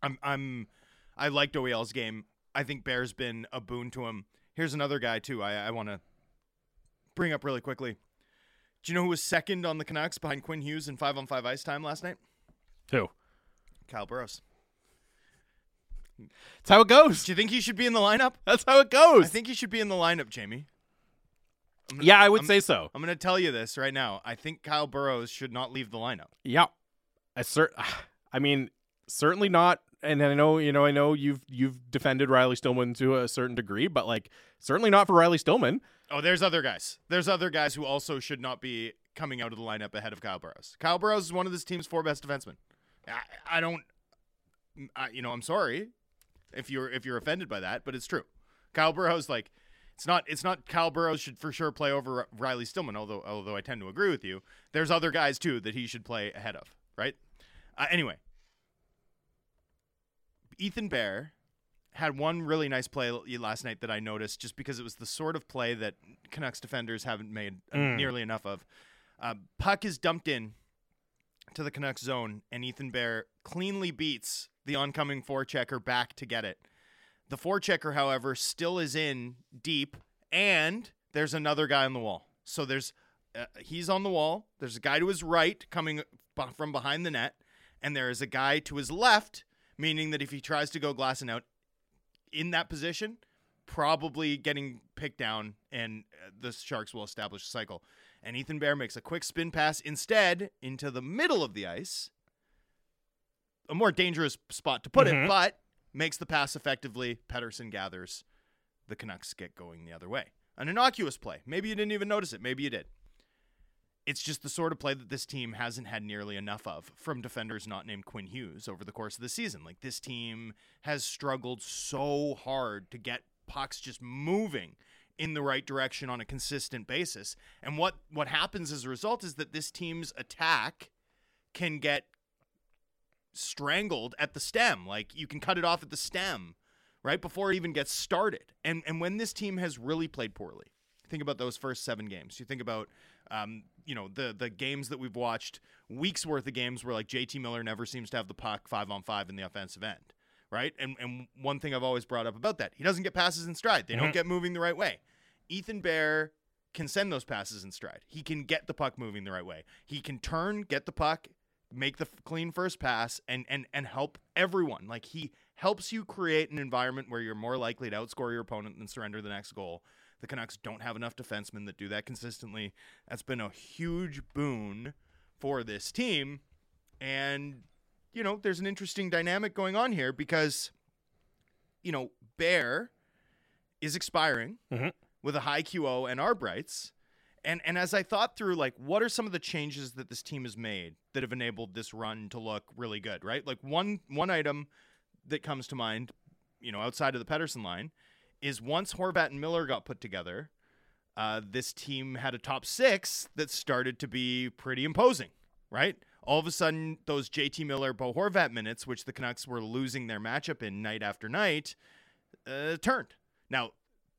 B: I'm I'm I liked OEL's game. I think Bear's been a boon to him. Here's another guy too. I I want to bring up really quickly. Do you know who was second on the Canucks behind Quinn Hughes in five on five ice time last night?
A: Who?
B: Kyle Burroughs.
A: That's how it goes.
B: Do you think he should be in the lineup?
A: That's how it goes.
B: I think he should be in the lineup, Jamie. Gonna-
A: Yeah, I would
B: I'm-
A: say so.
B: I'm going to tell you this right now. I think Kyle Burroughs should not leave the lineup.
A: Yeah, I cer- I mean, certainly not. And I know, you know, I know you've you've defended Riley Stillman to a certain degree, but like certainly not for Riley Stillman.
B: Oh, there's other guys. There's other guys who also should not be coming out of the lineup ahead of Kyle Burroughs. Kyle Burroughs is one of this team's four best defensemen. I, I don't, I, you know, I'm sorry if you're if you're offended by that, but it's true. Kyle Burroughs, like, it's not it's not Kyle Burroughs should for sure play over Riley Stillman. Although although I tend to agree with you, there's other guys too that he should play ahead of. Right? Uh, anyway, Ethan Bear had one really nice play last night that I noticed just because it was the sort of play that Canucks defenders haven't made uh,
A: Mm.
B: nearly enough of. Uh, puck is dumped in to the Canucks zone, and Ethan Bear cleanly beats the oncoming forechecker back to get it. The forechecker, however, still is in deep, and there's another guy on the wall. So there's uh, he's on the wall. There's a guy to his right coming from behind the net, and there is a guy to his left, meaning that if he tries to go glassing out in that position, probably getting picked down, and uh, the Sharks will establish a cycle. And Ethan Bear makes a quick spin pass instead into the middle of the ice. A more dangerous spot to put
A: Mhm.
B: it, but makes the pass effectively. Pettersson gathers. The Canucks get going the other way. An innocuous play. Maybe you didn't even notice it. Maybe you did. It's just the sort of play that this team hasn't had nearly enough of from defenders not named Quinn Hughes over the course of the season. Like this team has struggled so hard to get pucks just moving in the right direction on a consistent basis. And what what happens as a result is that this team's attack can get strangled at the stem. Like you can cut it off at the stem right before it even gets started. And and when this team has really played poorly, think about those first seven games. You think about um, you know the the games that we've watched, weeks worth of games where like JT Miller never seems to have the puck five on five in the offensive end, right? And and one thing I've always brought up about that, he doesn't get passes in stride. They don't
A: Mhm.
B: get moving the right way. Ethan Bear can send those passes in stride. He can get the puck moving the right way. He can turn, get the puck, make the f- clean first pass, and and and help everyone. Like he helps you create an environment where you're more likely to outscore your opponent than surrender the next goal. The Canucks don't have enough defensemen that do that consistently. That's been a huge boon for this team. And, you know, there's an interesting dynamic going on here because, you know, Bear is expiring
A: Mhm.
B: with a high QO and arb rights. And and as I thought through like what are some of the changes that this team has made that have enabled this run to look really good, right? Like one one item that comes to mind, you know, outside of the Pettersson line is once Horvat and Miller got put together, uh, this team had a top six that started to be pretty imposing, right? All of a sudden, those JT Miller, Bo Horvat minutes, which the Canucks were losing their matchup in night after night, uh, turned. Now,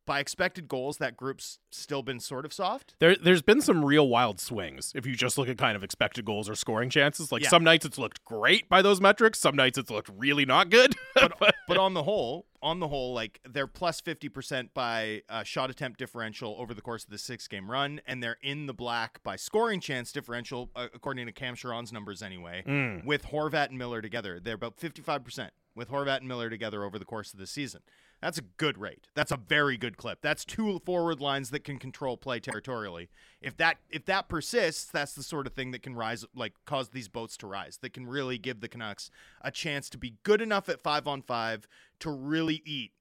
B: by expected goals, that group's still been sort of soft.
A: There, there's been some real wild swings. If you just look at kind of expected goals or scoring chances, like
B: Yeah.
A: some nights it's looked great by those metrics, some nights it's looked really not good.
B: But, but on the whole, on the whole, like they're plus fifty percent by uh, shot attempt differential over the course of the six game run, and they're in the black by scoring chance differential, uh, according to Cam Charron's numbers anyway.
A: Mm.
B: With Horvat and Miller together, they're about fifty five percent with Horvat and Miller together over the course of the season. That's a good rate. That's a very good clip. That's two forward lines that can control play territorially. If that if that persists, that's the sort of thing that can rise like cause these boats to rise. That can really give the Canucks a chance to be good enough at 5 on 5 to really eat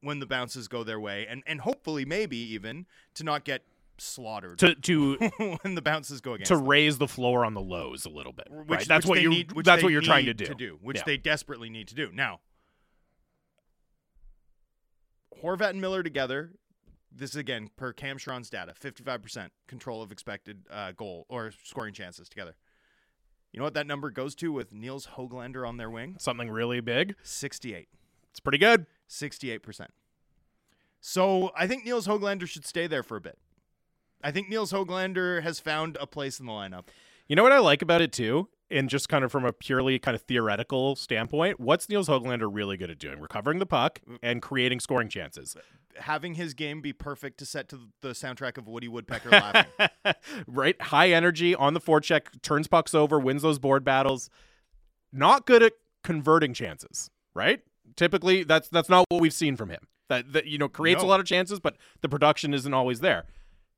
B: when the bounces go their way and and hopefully maybe even to not get slaughtered
A: to to
B: when the bounces go against
A: to
B: them.
A: raise the floor on the lows a little bit.
B: Which,
A: right? That's
B: which
A: what you
B: need,
A: that's what you're trying to
B: need
A: do.
B: which
A: Yeah.
B: they desperately need to do. Now, Horvat and Miller together. This is again per Cam Charron's data, 55% control of expected uh, goal or scoring chances together. You know what that number goes to with Nils Hoglander on their wing?
A: something really big.
B: 68.
A: It's pretty good.
B: 68%. So I think Nils Hoglander should stay there for a bit. I think Nils Hoglander has found a place in the lineup.
A: You know what I like about it too, and just kind of from a purely kind of theoretical standpoint, what's Nils Hoglander really good at doing? Recovering the puck mm. and creating scoring chances.
B: Having his game be perfect to set to the soundtrack of Woody Woodpecker laughing.
A: right? High energy on the forecheck, turns pucks over, wins those board battles. Not good at converting chances, right? Typically, that's that's not what we've seen from him. That that you know creates
B: No.
A: a lot of chances, but the production isn't always there.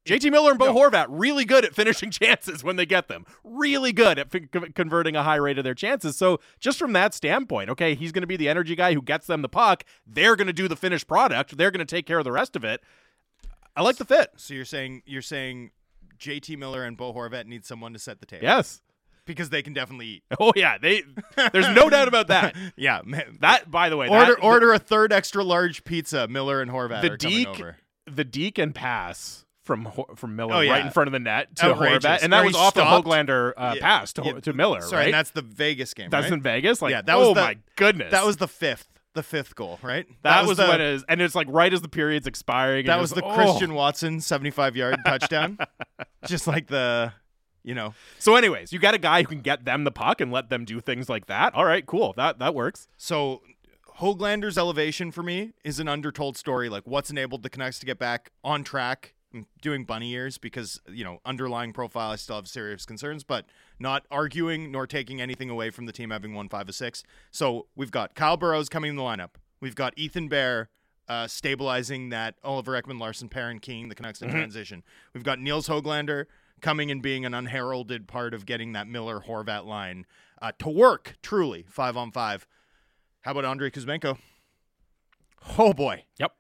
A: JT Miller and Bo
B: No.
A: Horvat really good at finishing chances when they get them. Really good at co- converting a high rate of their chances. So just from that standpoint, okay, he's going to be the energy guy who gets them the puck. They're going to do the finished product. They're going to take care of the rest of it. I like the fit.
B: So you're saying you're saying JT Miller and Bo Horvat need someone to set the table.
A: Yes.
B: Because they can definitely eat.
A: Oh yeah. They. There's no doubt about that.
B: yeah, man.
A: That by the way,
B: order
A: that,
B: order a third extra large pizza. Miller and Horvat
A: The Deke-
B: over.
A: the deke and pass from from Miller
B: Oh, yeah.
A: right in front of the net to
B: Outrageous.
A: Horvat, and that
B: Where
A: was off the. Hoglander uh,
B: Yeah,
A: pass to,
B: yeah.
A: to Miller,
B: Sorry,
A: right?
B: and that's the Vegas game.
A: That's
B: right?
A: in Vegas. Like,
B: Yeah, that was
A: oh
B: the-
A: my goodness,
B: that was the fifth, the fifth goal, right?
A: that, was,
B: the,
A: what is, and it's like right as the period's expiring. and
B: That was the
A: oh.
B: Christian Watson 75 yard touchdown. Just like the, you know,
A: So, anyways, you got a guy who can get them the puck and let them do things like that. All right, cool. That that works.
B: so Hoglander's elevation for me is an undertold story. Like what's enabled the Canucks to get back on track. I'm doing bunny ears because you know underlying profile I still have serious concerns, but not arguing nor taking anything away from the team having won five of six. So we've got Kyle Burroughs coming in the lineup. We've got Ethan Bear uh, stabilizing that Oliver Ekman Larsson and King, the Canucks in transition. We've got Nils Hoglander coming and being an unheralded part of getting that Miller Horvat line uh, to work truly five on five. How about Andrei Kuzmenko? Oh boy,
A: Yep.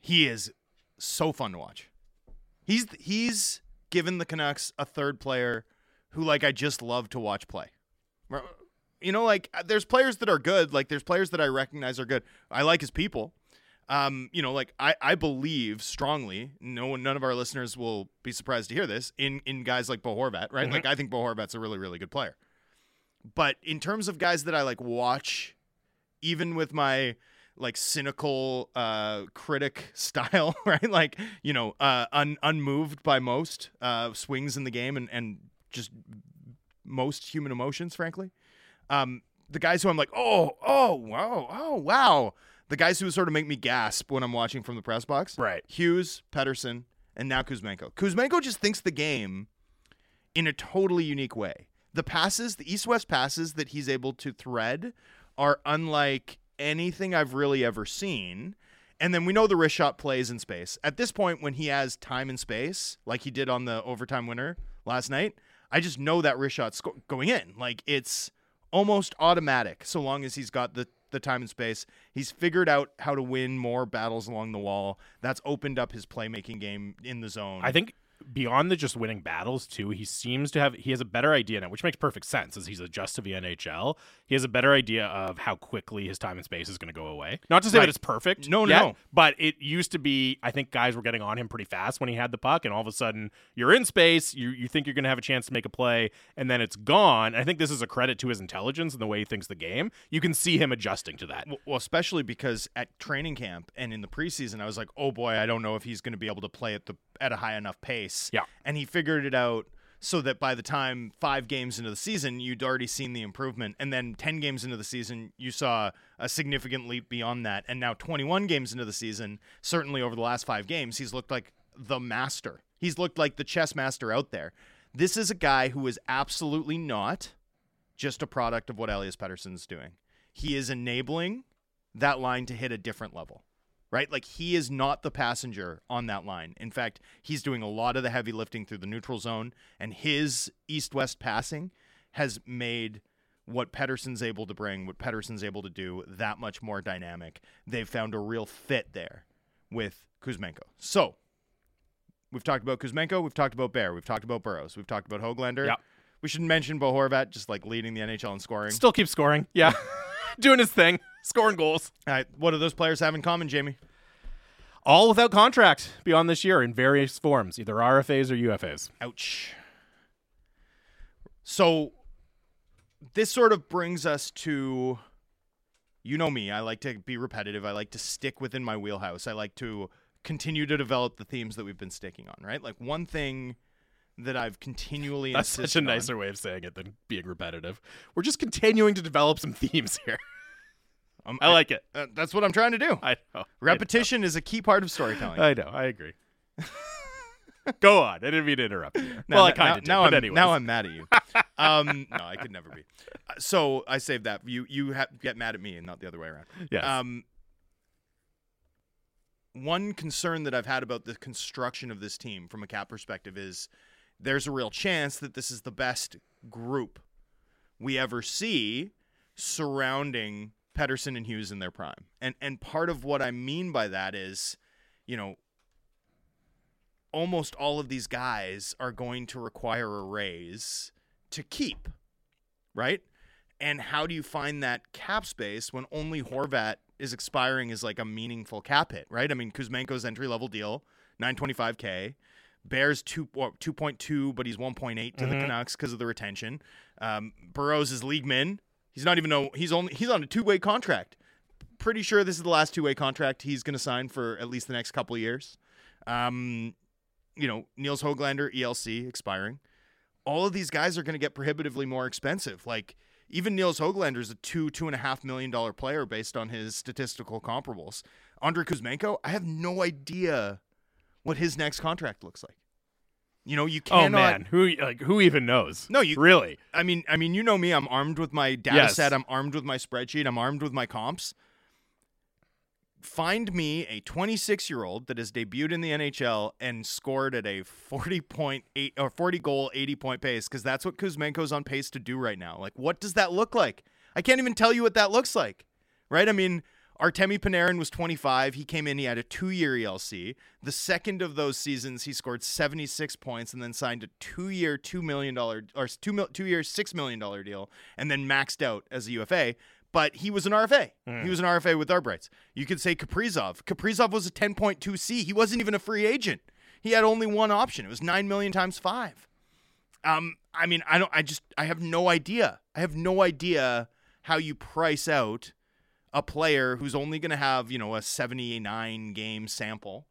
B: he is so fun to watch. He's he's given the Canucks a third player who like I just love to watch play. You know, like uh, there's players that are good, like there's players that I recognize are good. I like his people. Um, you know, like I, I believe strongly, no one none of our listeners will be surprised to hear this, in in guys like Bo Horvat, right?
A: Mhm.
B: Like I think Bo Horvat's a really, really good player. But in terms of guys that I like watch, even with my like cynical uh critic style right? Like you know uh un- unmoved by most uh swings in the game and and just most human emotions frankly. Um the guys who i'm like oh oh wow oh wow. The guys who sort of make me gasp when i'm watching from the press box.
A: Right.
B: hughes pettersson and now kuzmenko. Kuzmenko just thinks the game in a totally unique way. The passes the east-west passes that he's able to thread are unlike anything I've really ever seen. And then we know the wrist shot plays in space. At this point, when he has time and space, like he did on the overtime winner last night, I just know that wrist shot's go- going in. Like it's almost automatic so long as he's got the, the time and space. He's figured out how to win more battles along the wall. That's opened up his playmaking game in the zone.
A: I think beyond the just winning battles too, he seems to have he has a better idea now, which makes perfect sense as he's adjusted to the NHL. He has a better idea of how quickly his time and space is going to go away. Not to say
B: Right.
A: that it's perfect,
B: No, no,
A: yet,
B: no.
A: but it used to be. I think guys were getting on him pretty fast when he had the puck, and all of a sudden you're in space. You you think you're going to have a chance to make a play, and then it's gone. I think this is a credit to his intelligence and the way he thinks the game. You can see him adjusting to that.
B: Well- Well, especially because at training camp and in the preseason, I was like, "Oh boy, I don't know if he's going to be able to play at the at a high enough pace."
A: Yeah.
B: and he figured it out so that by the time five games into the season, you'd already seen the improvement, and then ten games into the season, you saw a significant leap beyond that, and now twenty-one games into the season, certainly over the last five games, he's looked like the master. He's looked like the chess master out there. This is a guy who is absolutely not just a product of what Elias Pettersson's doing. He is enabling that line to hit a different level, right? Like he is not the passenger on that line. In fact, he's doing a lot of the heavy lifting through the neutral zone, and his east west passing has made what Pettersson's able to bring, what Pettersson's able to do, that much more dynamic. They've found a real fit there with Kuzmenko. So, we've talked about Kuzmenko, we've talked about Bear, we've talked about Burroughs, we've talked about Hoglander.
A: Yep.
B: We should mention Bo Horvat just like leading the NHL in scoring.
A: Still keeps scoring. Yeah, doing his thing, scoring goals.
B: All right, what do those players have in common, Jamie?
A: All without contract beyond this year in various forms, either RFAs or UFAs.
B: Ouch. So this sort of brings us to you know me, I like to be repetitive. I like to stick within my wheelhouse. I like to continue to develop the themes that we've been sticking on, right? Like one thing that I've continually
A: That's such a
B: insisted on-
A: nicer way of saying it than being repetitive. We're just continuing to develop some themes here.
B: Um,
A: I like it.
B: uh, that's what I'm trying to do.
A: I know.
B: Repetition is a key part of storytelling.
A: I know. I agree. Go on. I didn't mean to interrupt you.
B: Now-
A: well, I kind of did.
B: now,
A: but
B: I'm,
A: anyways.
B: now I'm mad at you. um, no, I could never be. Uh, So I saved that. You you ha- get mad at me and not the other way around.
A: Yes.
B: Um, one concern that I've had about the construction of this team from a cap perspective is there's a real chance that this is the best group we ever see surrounding Pettersson and Hughes in their prime. And and part of what I mean by that is, you know, almost all of these guys are going to require a raise to keep, right? And how do you find that cap space when only Horvat is expiring as like a meaningful cap hit, right? I mean, Kuzmenko's entry level deal, 925k. Bears two two point two, but he's one point eight to the Canucks because of the retention. Um, Burroughs is league min. He's not even know he's only he's on a two way contract. Pretty sure this is the last two way contract he's going to sign for at least the next couple years. Um, you know, Nils Hoglander ELC expiring. All of these guys are going to get prohibitively more expensive. Like even Nils Hoglander is a two two and a half million dollar player based on his statistical comparables. Andrei Kuzmenko, I have no idea what his next contract looks like. You know, you
A: can't.
B: Oh
A: man, who like who even knows?
B: No, you-
A: really.
B: I mean, I mean, you know me. I'm armed with my data
A: Yes.
B: set. I'm armed with my spreadsheet. I'm armed with my comps. Find me a 26 year old that has debuted in the NHL and scored at a 40.8 or 40 goal, 80 point pace because that's what Kuzmenko's on pace to do right now. Like, what does that look like? I can't even tell you what that looks like, right? I mean, Artemi Panarin was 25. He came in, he had a two year ELC. The second of those seasons, he scored 76 points and then signed a two year, $2 million or two, mil, two year, $6 million deal and then maxed out as a UFA. But he was an RFA. He was an RFA with arb rights. You could say Kaprizov. Kaprizov was a 10.2C. He wasn't even a free agent. He had only one option. It was 9 million times five. Um, I mean, I don't. I just. I have no idea. I have no idea how you price out a player who's only going to have you know a 79 game sample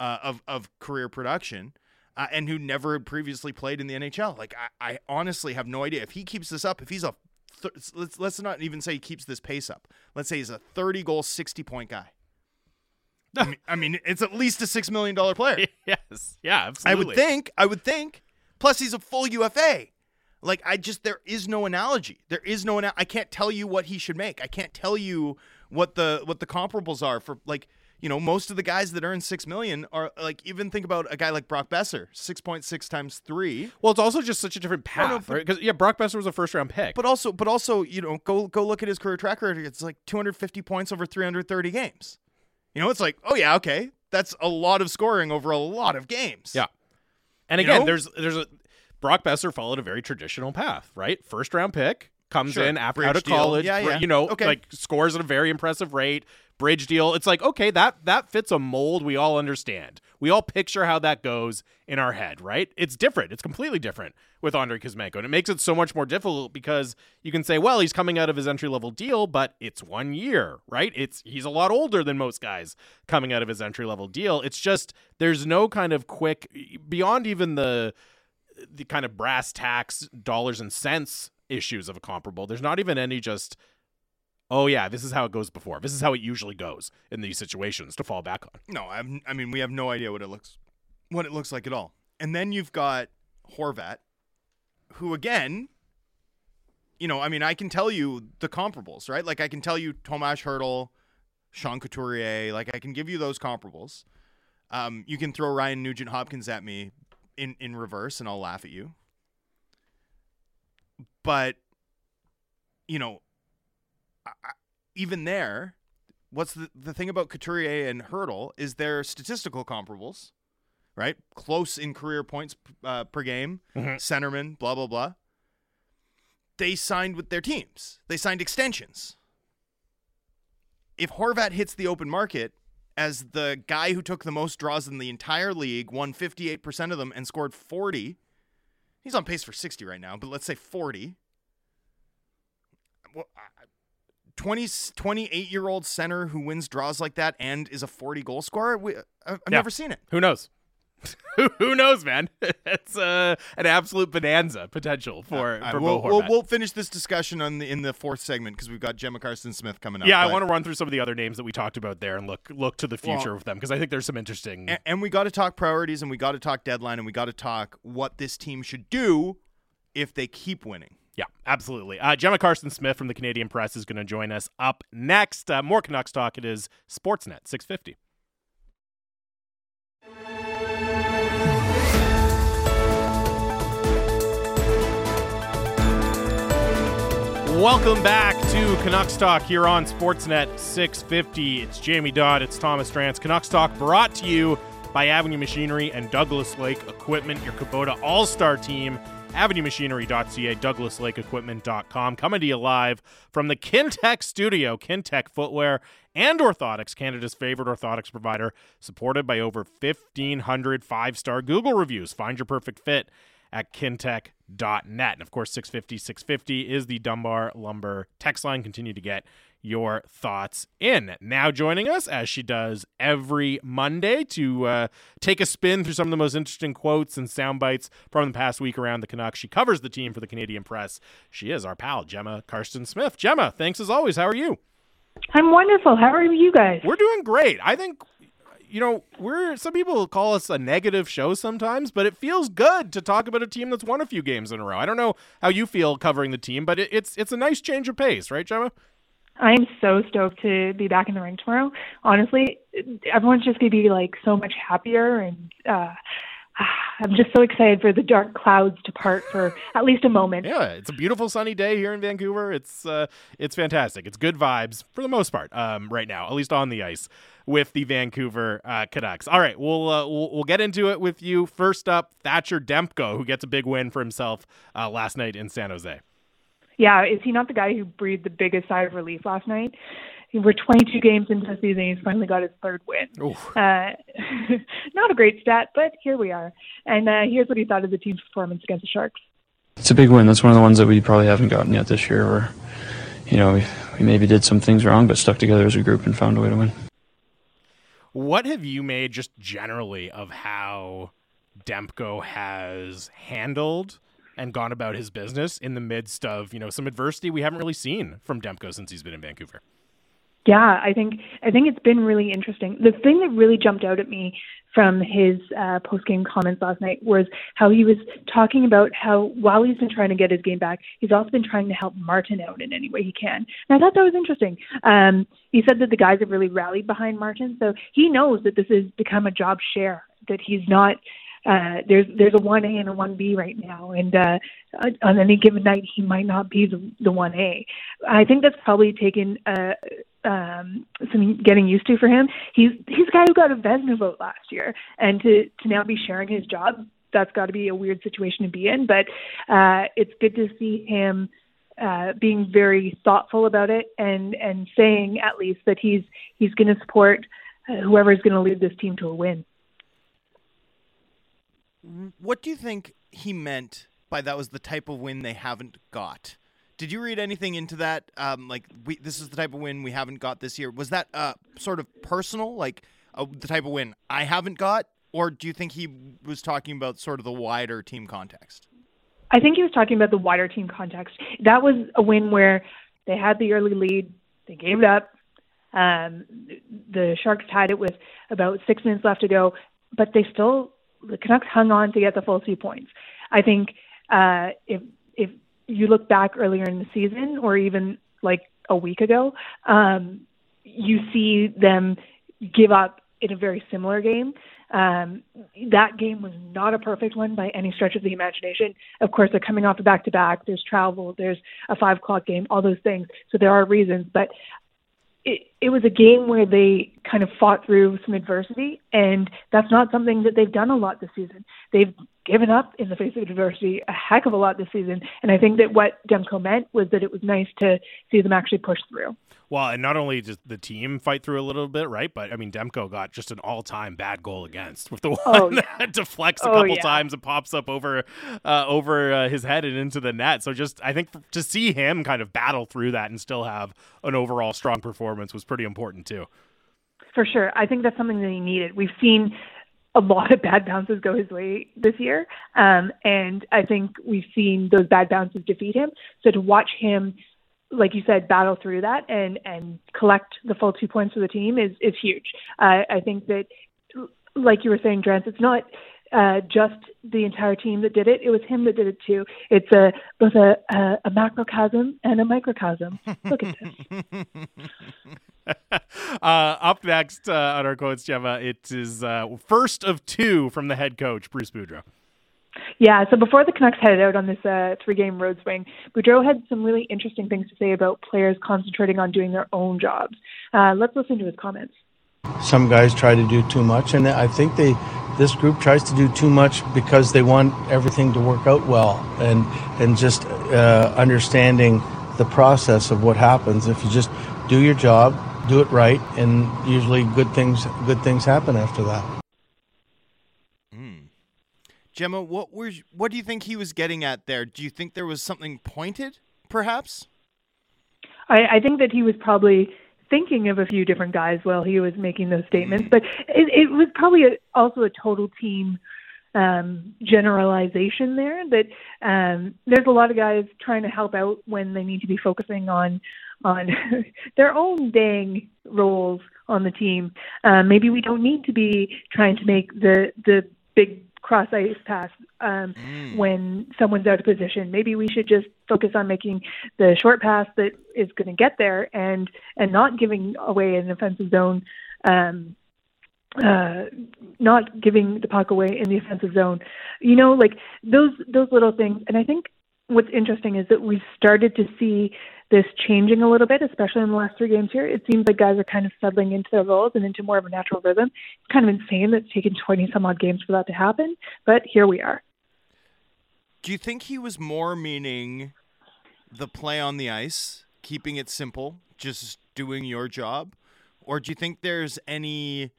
B: uh, of of career production. Uh, and who never had previously played in the NHL. Like I, I honestly have no idea if he keeps this up. If he's a th- let's let's not even say he keeps this pace up. Let's say he's a 30 goal, 60 point guy. I mean, I mean, it's at least a six million dollar player.
A: yes. Yeah,
B: I would think. I would think. Plus, he's a full UFA. Like I just there is no analogy. There is no. I can't tell you what he should make. I can't tell you what the what the comparables are for like you know most of the guys that earn six million are like even think about a guy like Brock Boeser, six point six times three.
A: Well, it's also just such a different path,
B: but-
A: right? Because yeah, Brock Boeser was a first round pick.
B: But also, but also, you know, go go look at his career track record. It's like 250 points over 330 games. You know, it's like, oh yeah, okay, that's a lot of scoring over a lot of games.
A: Yeah. And
B: You
A: again,
B: know?
A: there's there's a Brock Boeser followed a very traditional path, right? First round pick comes
B: Sure.
A: in after
B: Bridge
A: out of
B: deal.
A: college,
B: Yeah, yeah.
A: you know,
B: Okay.
A: like scores at a very impressive rate, bridge deal. It's like, okay, that that fits a mold we all understand. We all picture how that goes in our head, right? It's different. It's completely different with Andrei Kuzmenko. And it makes it so much more difficult because you can say, well, he's coming out of his entry level deal, but it's one year, right? It's he's a lot older than most guys coming out of his entry level deal. It's just there's no kind of quick beyond even the the kind of brass tacks dollars and cents issues of a comparable. There's not even any just oh yeah, this is how it goes before. This is how it usually goes in these situations to fall back on.
B: No, i I mean, we have no idea what it looks, what it looks like at all. And then you've got Horvat, who again, you know, I mean, I can tell you the comparables, right? Like I can tell you Tomas Hertl, Sean Couturier, like I can give you those comparables. Um, you can throw Ryan Nugent Hopkins at me in in reverse, and I'll laugh at you. But you know, I, even there, what's the, the thing about Couturier and Hertl is their statistical comparables, right? Close in career points uh, per game,
A: Mhm.
B: centerman, blah blah blah. They signed with their teams. They signed extensions. If Horvat hits the open market as the guy who took the most draws in the entire league, won 58% of them and scored 40, he's on pace for 60 right now, but let's say 40. Well, I- 20, 28 year old center who wins draws like that and is a 40 goal scorer. We, I've
A: Yeah.
B: never seen it.
A: Who knows? who, knows, man? it's uh, an absolute bonanza potential for,
B: Uh,
A: for
B: we'll, we'll, we'll finish this discussion on the in the fourth segment because we've got Gemma Karstens Smith coming up.
A: yeah, I want to run through some of the other names that we talked about there and look look to the future
B: Well-
A: with them because I think there's some interesting.
B: A- and we got to talk priorities and we got to talk deadline and we got to talk what this team should do if they keep winning.
A: Yeah, absolutely. Uh, Gemma Karstens Smith from the Canadian Press is going to join us up next. Uh, more Canucks talk. It is Sportsnet 650. Welcome back to Canucks Talk here on Sportsnet 650. It's Jamie Dodd, it's Thomas Drance. Canucks Talk brought to you by Avenue Machinery and Douglas Lake Equipment, your Kubota All Star team. AvenueMachinery.ca, DouglasLakeEquipment.com. Coming to you live from the Kintec studio, Kintec Footwear and Orthotics, Canada's favorite orthotics provider, supported by over 1,500 five star Google reviews. Find your perfect fit at kintec.net. And of course, 650 650 is the Dunbar Lumber text line. Continue to get your thoughts in. Now joining us, as she does every Monday, to uh, take a spin through some of the most interesting quotes and sound bites from the past week around the Canucks. She covers the team for the Canadian Press. She is our pal, Gemma Karstens Smith. Gemma, thanks as always. How are you?
C: I'm wonderful. How are you guys?
A: We're doing great. I think you know, we're some people call us a negative show sometimes, but it feels good to talk about a team that's won a few games in a row. I don't know how you feel covering the team, but it, it's it's a nice change of pace, right, Gemma?
C: I'm so stoked to be back in the ring tomorrow. Honestly, everyone's just gonna be like so much happier and uh I'm just so excited for the dark clouds to part for at least a moment.
A: Yeah, it's a beautiful sunny day here in Vancouver. It's uh, it's fantastic. It's good vibes for the most part um, right now, at least on the ice with the Vancouver uh, Canucks. All right, we'll, uh, we'll we'll get into it with you. First up, Thatcher Demko, who gets a big win for himself uh, last night in San Jose.
C: Yeah, is he not the guy who breathed the biggest sigh of relief last night? We're 22 games into the season. He's finally got his third win. Uh, not a great stat, but here we are. And uh, here's what he thought of the team's performance against the Sharks.
D: It's a big win. That's one of the ones that we probably haven't gotten yet this year. Where, you know, we, we maybe did some things wrong, but stuck together as a group and found a way to win.
A: What have you made just generally of how Demko has handled and gone about his business in the midst of you know some adversity we haven't really seen from Demko since he's been in Vancouver?
C: Yeah, I think I think it's been really interesting. The thing that really jumped out at me from his uh, post game comments last night was how he was talking about how while he's been trying to get his game back, he's also been trying to help Martin out in any way he can. And I thought that was interesting. Um, he said that the guys have really rallied behind Martin, so he knows that this has become a job share. That he's not uh, there's there's a one A and a one B right now, and uh, on any given night he might not be the one A. I think that's probably taken uh, um, some getting used to for him. He's he's a guy who got a Vezina vote last year, and to to now be sharing his job, that's got to be a weird situation to be in. But uh, it's good to see him uh, being very thoughtful about it and and saying at least that he's he's going to support uh, whoever is going to lead this team to a win.
B: What do you think he meant by that was the type of win they haven't got? Did you read anything into that? Um, like, we, this is the type of win we haven't got this year. Was that uh, sort of personal, like uh, the type of win I haven't got, or do you think he was talking about sort of the wider team context?
C: I think he was talking about the wider team context. That was a win where they had the early lead, they gave it up. Um, the Sharks tied it with about six minutes left to go, but they still the Canucks hung on to get the full two points. I think uh, if if you look back earlier in the season or even like a week ago, um, you see them give up in a very similar game. Um, that game was not a perfect one by any stretch of the imagination. Of course, they're coming off a back to back. There's travel. There's a five o'clock game. All those things. So there are reasons, but it, it was a game where they kind of fought through some adversity, and that's not something that they've done a lot this season. They've given up in the face of adversity a heck of a lot this season, and I think that what Demko meant was that it was nice to see them actually push through.
A: Well, and not only does the team fight through a little bit, right? But I mean, Demko got just an all-time bad goal against with the one oh, yeah. that deflects a oh, couple yeah. times and pops up over uh, over uh, his head and into the net. So just I think to see him kind of battle through that and still have an overall strong performance was pretty important too.
C: For sure, I think that's something that he needed. We've seen a lot of bad bounces go his way this year, um, and I think we've seen those bad bounces defeat him. So to watch him like you said, battle through that and and collect the full two points for the team is is huge. Uh, I think that, like you were saying, Drance, it's not uh, just the entire team that did it. It was him that did it too. It's a both a, a, a macrocosm and a microcosm. Look at this.
A: uh, up next uh, on our quotes, Gemma, it is uh, first of two from the head coach, Bruce Boudreau.
C: Yeah, so before the Canucks headed out on this uh, three-game road swing, Boudreau had some really interesting things to say about players concentrating on doing their own jobs. Uh, let's listen to his comments.
E: Some guys try to do too much, and I think they, this group tries to do too much because they want everything to work out well, and and just uh, understanding the process of what happens if you just do your job, do it right, and usually good things good things happen after that.
B: Gemma, what were what do you think he was getting at there? Do you think there was something pointed, perhaps?
C: I, I think that he was probably thinking of a few different guys while he was making those statements, but it, it was probably a, also a total team um, generalization there. That um, there's a lot of guys trying to help out when they need to be focusing on on their own dang roles on the team. Uh, maybe we don't need to be trying to make the the big cross ice pass um, mm. when someone's out of position. Maybe we should just focus on making the short pass that is going to get there and and not giving away an offensive zone. Um, uh, not giving the puck away in the offensive zone, you know, like those those little things. And I think what's interesting is that we started to see this changing a little bit, especially in the last three games here. It seems like guys are kind of settling into their roles and into more of a natural rhythm. It's kind of insane that it's taken 20 some odd games for that to happen, but here we are.
B: Do you think he was more meaning the play on the ice, keeping it simple, just doing your job? Or do you think there's any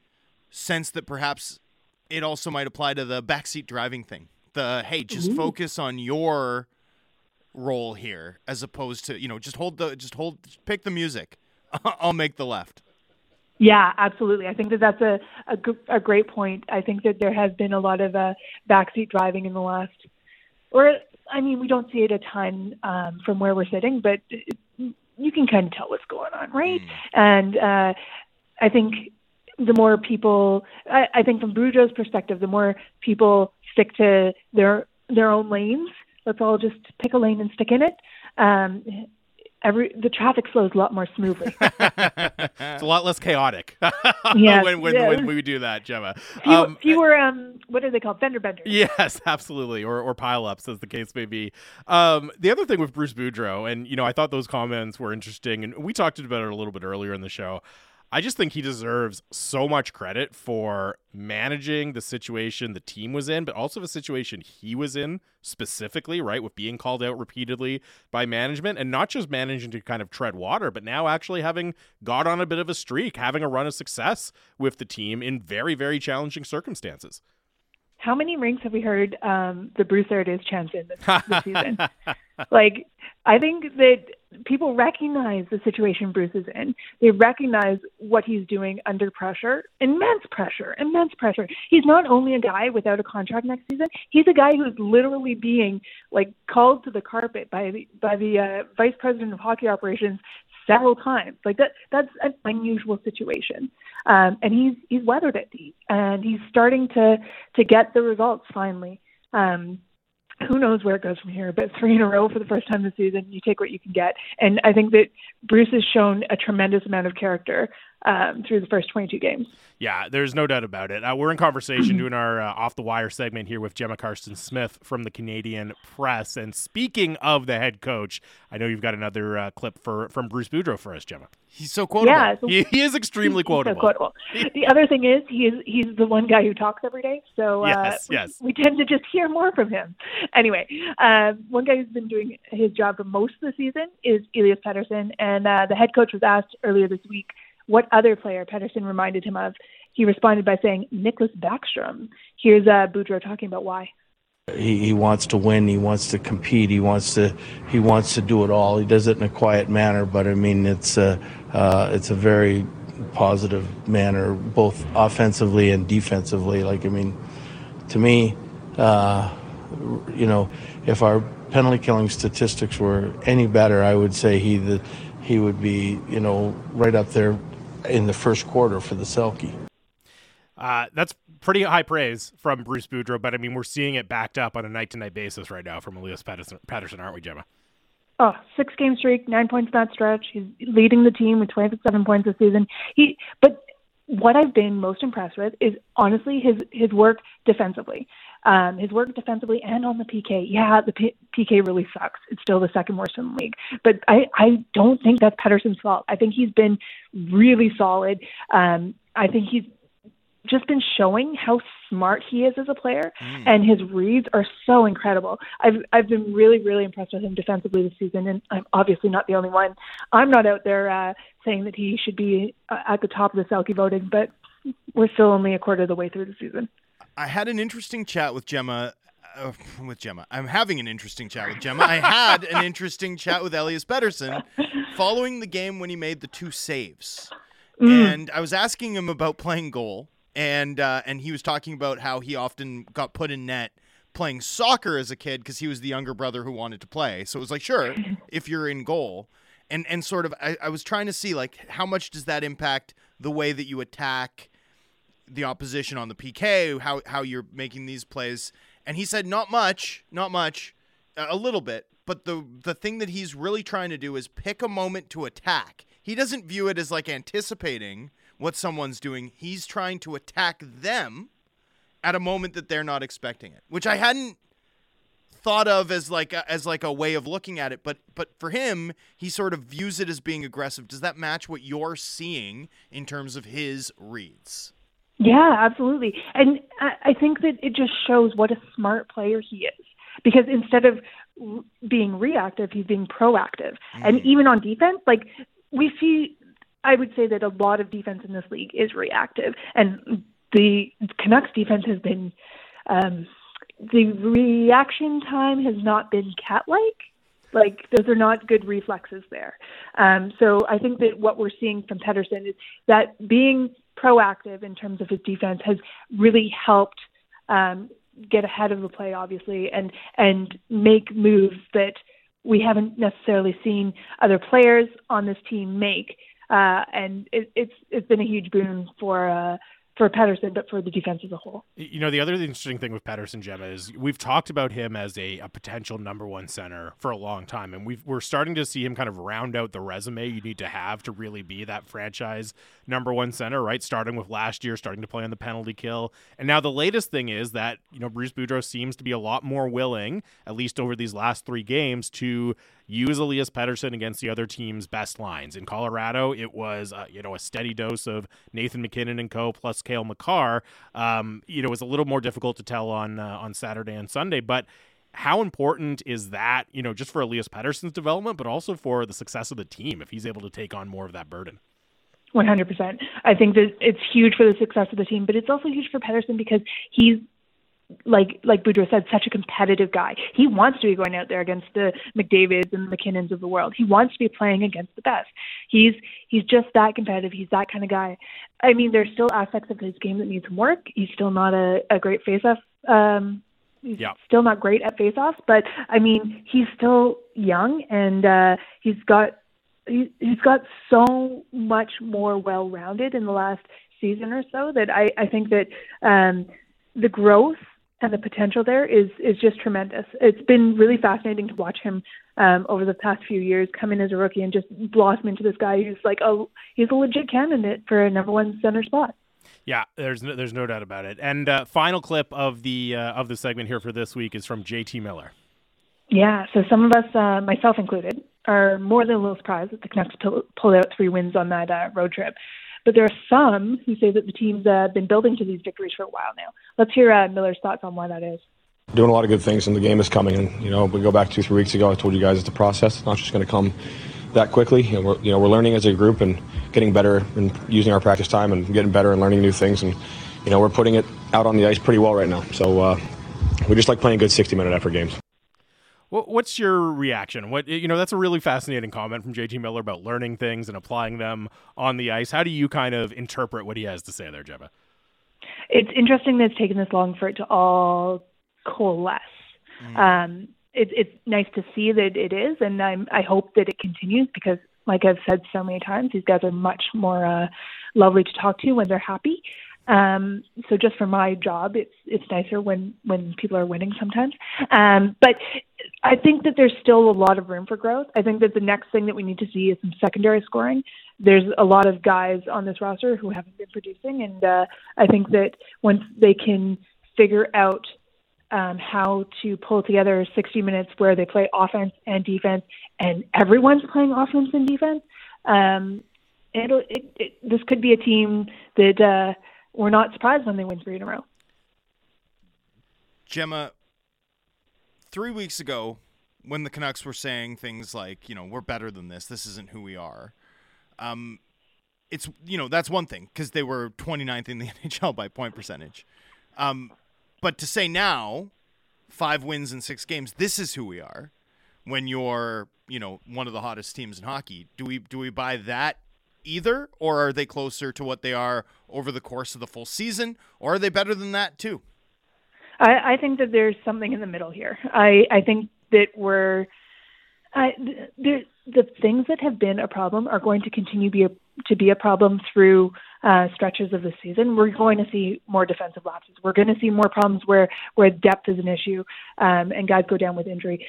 B: sense that perhaps it also might apply to the backseat driving thing? The hey, just mm-hmm. focus on your role here as opposed to you know just hold the just hold pick the music. I'll make the left.
C: Yeah absolutely. I think that that's a, a, a great point. I think that there has been a lot of uh, backseat driving in the last or i mean we don't see it a ton um, from where we're sitting but you can kind of tell what's going on right? Mm. and uh, i think the more people I, I think from Boudreau's perspective the more people stick to their their own lanes let's all just pick a lane and stick in it. Um, every the traffic flows a lot more smoothly.
A: it's a lot less chaotic. yeah, when when, yeah. when we do that, Gemma.
C: Fewer, um, fewer um, what are they called? Fender benders.
A: Yes, absolutely, or or pileups, as the case may be. Um, the other thing with Bruce Boudreau, and you know, I thought those comments were interesting, and we talked about it a little bit earlier in the show. I just think he deserves so much credit for managing the situation the team was in, but also the situation he was in specifically, right? With being called out repeatedly by management and not just managing to kind of tread water, but now actually having got on a bit of a streak, having a run of success with the team in very, very challenging circumstances.
C: How many rings have we heard um, the Bruce Aridas chants in this, this season? like, I think that people recognize the situation Bruce is in. They recognize what he's doing under pressure, immense pressure, immense pressure. He's not only a guy without a contract next season. He's a guy who's literally being like called to the carpet by the by the uh, vice president of hockey operations several times. Like that that's an unusual situation. Um, and he's he's weathered it, and he's starting to to get the results finally. Um, who knows where it goes from here, but three in a row for the first time this season, you take what you can get. And I think that Bruce has shown a tremendous amount of character um, through the first 22 games.
A: Yeah, there's no doubt about it. Uh, we're in conversation doing our uh, off the wire segment here with Gemma Karstens Smith from the Canadian Press. And speaking of the head coach, I know you've got another uh, clip for from Bruce Boudreau for us, Gemma.
B: He's so quotable.
C: Yeah,
A: so he, he, is extremely quotable.
C: So quotable. the other thing is he is he's the one guy who talks every day, so uh,
A: yes, yes.
C: we tend to just hear more from him. Anyway, uh, one guy who's been doing his job for most of the season is Elias Patterson, and uh, the head coach was asked earlier this week what other player Pettersson reminded him of. He responded by saying Nicklas Backstrom. Here's uh, Boudreau talking about why.
E: He, he wants to win. He wants to compete. He wants to he wants to do it all. He does it in a quiet manner, but I mean it's a uh, it's a very positive manner, both offensively and defensively. Like I mean, to me, uh, you know, if our penalty killing statistics were any better, I would say he the he would be you know right up there in the first quarter for the Selke.
A: Uh, that's pretty high praise from Bruce Boudreau, but I mean, we're seeing it backed up on a night to night basis right now from Elias Patterson, Pettersson, aren't we, Gemma?
C: Oh, six game streak, nine points in that stretch. He's leading the team with 27 points this season. He, but what I've been most impressed with is honestly his his work defensively. Um, his work defensively and on the PK. Yeah, the P- PK really sucks. It's still the second worst in the league. But I, I don't think that's Pettersson's fault. I think he's been really solid. Um, I think he's just been showing how smart he is as a player, mm. and his reads are so incredible. I've I've been really really impressed with him defensively this season, and I'm obviously not the only one. I'm not out there uh, saying that he should be uh, at the top of the Selke voting, but we're still only a quarter of the way through the season.
B: I had an interesting chat with Gemma. Uh, with Gemma, I'm having an interesting chat with Gemma. I had an interesting chat with Elias Pettersson following the game when he made the two saves. Mm. And I was asking him about playing goal and uh, and he was talking about how he often got put in net playing soccer as a kid because he was the younger brother who wanted to play. So it was like, sure, if you're in goal, and and sort of, I, I was trying to see like how much does that impact the way that you attack the opposition on the PK, how how you're making these plays, and he said not much, not much, a little bit, but the the thing that he's really trying to do is pick a moment to attack. He doesn't view it as like anticipating what someone's doing. He's trying to attack them at a moment that they're not expecting it, which I hadn't thought of as like a, as like a way of looking at it. But but for him he sort of views it as being aggressive. Does that match what you're seeing in terms of his reads
C: yeah absolutely and i think that it just shows what a smart player he is because instead of being reactive he's being proactive mm. and even on defense like we see I would say that a lot of defense in this league is reactive, and the Canucks defense has been um, the reaction time has not been cat-like. Like those are not good reflexes there. Um, so I think that what we're seeing from Pettersson is that being proactive in terms of his defense has really helped um, get ahead of the play, obviously, and and make moves that we haven't necessarily seen other players on this team make. Uh, and it, it's it's been a huge boon for uh, for Pettersson, but for the defense as a whole.
A: You know, the other interesting thing with Pettersson Gemma, is we've talked about him as a, a potential number one center for a long time, and we are starting to see him kind of round out the resume you need to have to really be that franchise number one center, right? Starting with last year, starting to play on the penalty kill, and now the latest thing is that you know Bruce Boudreau seems to be a lot more willing, at least over these last three games, to use Elias Pettersson against the other team's best lines. In Colorado, it was uh, you know a steady dose of Nathan MacKinnon and co plus Cale Makar. Um, you know, it was a little more difficult to tell on uh, on Saturday and Sunday, but how important is that, you know, just for Elias Pettersson's development, but also for the success of the team if he's able to take on more of that burden?
C: 100%. I think that it's huge for the success of the team, but it's also huge for Pettersson because he's like like Boudreau said, such a competitive guy. He wants to be going out there against the McDavids and the MacKinnons of the world. He wants to be playing against the best. He's he's just that competitive. He's that kind of guy. I mean, there's still aspects of his game that need some work. He's still not a, a great faceoff. Um, he's yeah. still not great at faceoffs, but I mean, he's still young and uh, he's got he, he's got so much more well-rounded in the last season or so that I I think that um, the growth and the potential there is is just tremendous. It's been really fascinating to watch him um, over the past few years come in as a rookie and just blossom into this guy who's like a he's a legit candidate for a number one center spot.
A: Yeah, there's no, there's no doubt about it. And uh, final clip of the uh, of the segment here for this week is from JT Miller.
C: Yeah, so some of us, uh, myself included, are more than a little surprised that the Canucks pulled out three wins on that uh, road trip. But there are some who say that the team's uh, been building to these victories for a while now. Let's hear uh, Miller's thoughts on why that is.
F: Doing a lot of good things, and the game is coming. And you know, we go back two, three weeks ago. I told you guys it's a process. It's not just going to come that quickly. And we're, you know, we're learning as a group and getting better and using our practice time and getting better and learning new things. And you know, we're putting it out on the ice pretty well right now. So uh, we just like playing good 60-minute effort games.
A: What's your reaction? What you know, that's a really fascinating comment from JT Miller about learning things and applying them on the ice. How do you kind of interpret what he has to say there, Gemma?
C: It's interesting that it's taken this long for it to all coalesce. Mm. Um, it, it's nice to see that it is, and I'm, I hope that it continues because, like I've said so many times, these guys are much more uh, lovely to talk to when they're happy. Um, so just for my job, it's it's nicer when when people are winning sometimes. Um, but I think that there's still a lot of room for growth. I think that the next thing that we need to see is some secondary scoring. There's a lot of guys on this roster who haven't been producing, and uh, I think that once they can figure out um, how to pull together 60 minutes where they play offense and defense, and everyone's playing offense and defense. Um, it'll, it, it, this could be a team that uh, we're not surprised when they win three in a row.
B: Gemma, three weeks ago, when the Canucks were saying things like, you know, we're better than this, this isn't who we are. Um, it's you know that's one thing because they were 29th in the NHL by point percentage. Um, but to say now, five wins in six games, this is who we are. When you're you know one of the hottest teams in hockey, do we do we buy that either, or are they closer to what they are over the course of the full season, or are they better than that too?
C: I, I think that there's something in the middle here. I, I think that we're I, the, the things that have been a problem are going to continue be a, to be a problem through uh, stretches of the season. We're going to see more defensive lapses. We're going to see more problems where where depth is an issue um, and guys go down with injury.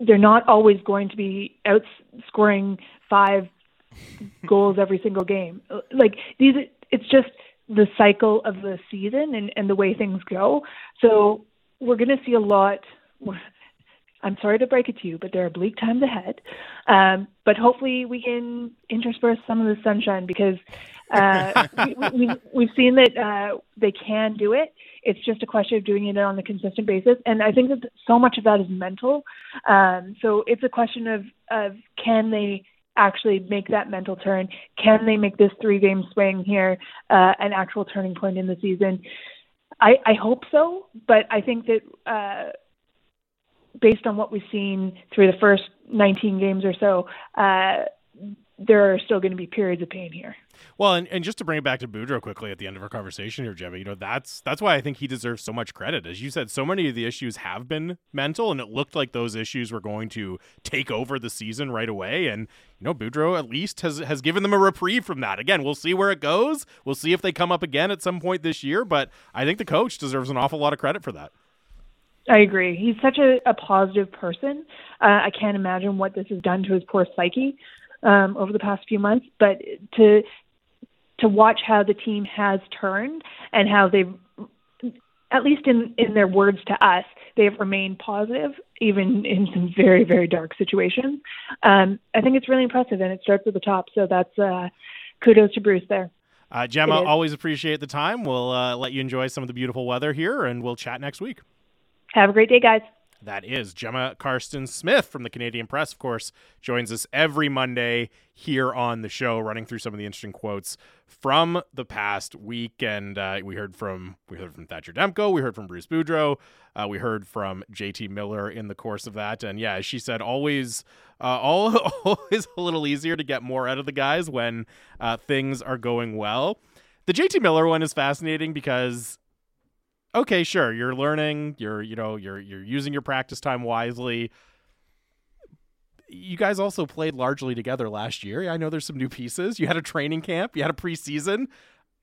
C: They're not always going to be outscoring five goals every single game. Like these, it's just the cycle of the season and, and the way things go. So we're going to see a lot. I'm sorry to break it to you, but there are bleak times ahead. Um, but hopefully we can intersperse some of the sunshine because uh, we, have we, seen that uh, they can do it. It's just a question of doing it on a consistent basis. And I think that so much of that is mental. Um, so it's a question of, of can they actually make that mental turn? Can they make this three game swing here uh, an actual turning point in the season? I, I hope so, but I think that uh, based on what we've seen through the first 19 games or so, uh, there are still going to be periods of pain here.
A: Well, and, and just to bring it back to Boudreau quickly at the end of our conversation here, Gemma, you know, that's that's why I think he deserves so much credit. As you said, so many of the issues have been mental, and it looked like those issues were going to take over the season right away. And, you know, Boudreau at least has has given them a reprieve from that. Again, we'll see where it goes. We'll see if they come up again at some point this year, but I think the coach deserves an awful lot of credit for that.
C: I agree. He's such a, a positive person. Uh, I can't imagine what this has done to his poor psyche um, over the past few months. But to to watch how the team has turned and how they've, at least in in their words to us, they have remained positive even in some very very dark situations. Um, I think it's really impressive, and it starts at the top. So that's uh, kudos to Bruce there.
A: Uh, Gemma, always appreciate the time. We'll uh, let you enjoy some of the beautiful weather here, and we'll chat next week.
C: Have a great day, guys.
A: That is Gemma Karstens Smith from the Canadian Press, of course, joins us every Monday here on the show, running through some of the interesting quotes from the past week. And uh, we heard from we heard from Thatcher Demko, we heard from Bruce Boudreau, uh, we heard from JT Miller in the course of that. And yeah, she said, always uh, all, always a little easier to get more out of the guys when uh, things are going well. The JT Miller one is fascinating because okay, sure, you're learning, you're you know, you're you're using your practice time wisely. You guys also played largely together last year. I know there's some new pieces. You had a training camp, you had a preseason.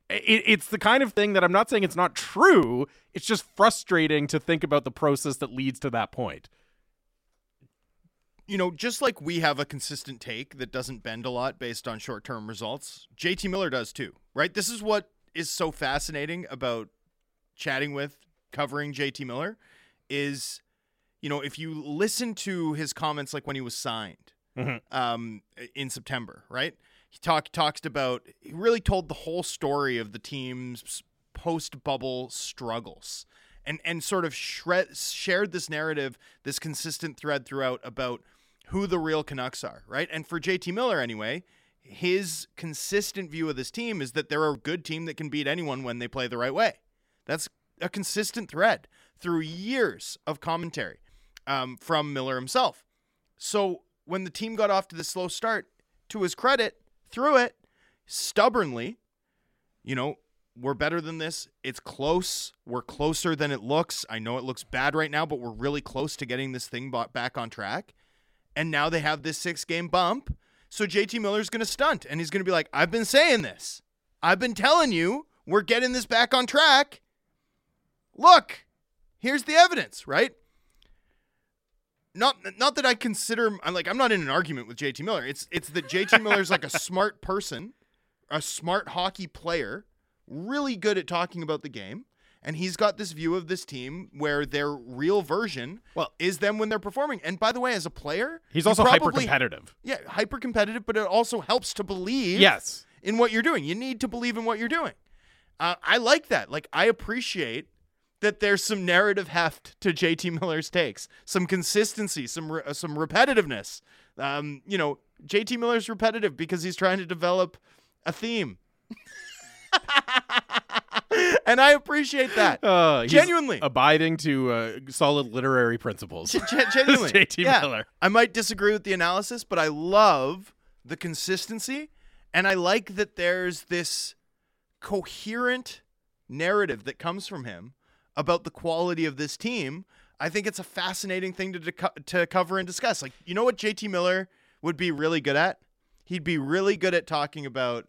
A: It, it's the kind of thing that I'm not saying it's not true. It's just frustrating to think about the process that leads to that point.
B: You know, just like we have a consistent take that doesn't bend a lot based on short term results, JT Miller does too, right? This is what is so fascinating about chatting with covering JT Miller is, you know, if you listen to his comments like when he was signed mm-hmm. um, in September, right? He talked talks about he really told the whole story of the team's post bubble struggles and and sort of shred, shared this narrative, this consistent thread throughout about who the real Canucks are, right? And for JT Miller anyway, his consistent view of this team is that they're a good team that can beat anyone when they play the right way. That's a consistent thread through years of commentary um, from Miller himself. So when the team got off to the slow start, to his credit, through it, stubbornly, you know, we're better than this. It's close. We're closer than it looks. I know it looks bad right now, but we're really close to getting this thing back on track. And now they have this six game bump. So JT Miller's going to stunt and he's going to be like, I've been saying this. I've been telling you we're getting this back on track. Look, here's the evidence, right? Not not that I consider I'm like I'm not in an argument with JT Miller. It's it's that JT Miller's like a smart person, a smart hockey player, really good at talking about the game And he's got this view of this team where their real version
A: Well-
B: is them when they're performing. And by the way, as a player,
A: He's also hyper competitive.
B: Yeah, hyper competitive, but it also helps to believe
A: Yes.
B: in what you're doing. You need to believe in what you're doing. Uh, I like that. Like I appreciate that there's some narrative heft to JT Miller's takes, some consistency, some re- uh, some repetitiveness. Um, you know, JT Miller's repetitive because he's trying to develop a theme. and I appreciate that.
A: Uh,
B: Genuinely.
A: abiding to uh, solid literary principles.
B: Gen- genuinely.
A: JT
B: Yeah.
A: Miller.
B: I might disagree with the analysis, but I love the consistency and I like that there's this coherent narrative that comes from him about the quality of this team. I think it's a fascinating thing to deco- to cover and discuss. Like, you know what JT Miller would be really good at? He'd be really good at talking about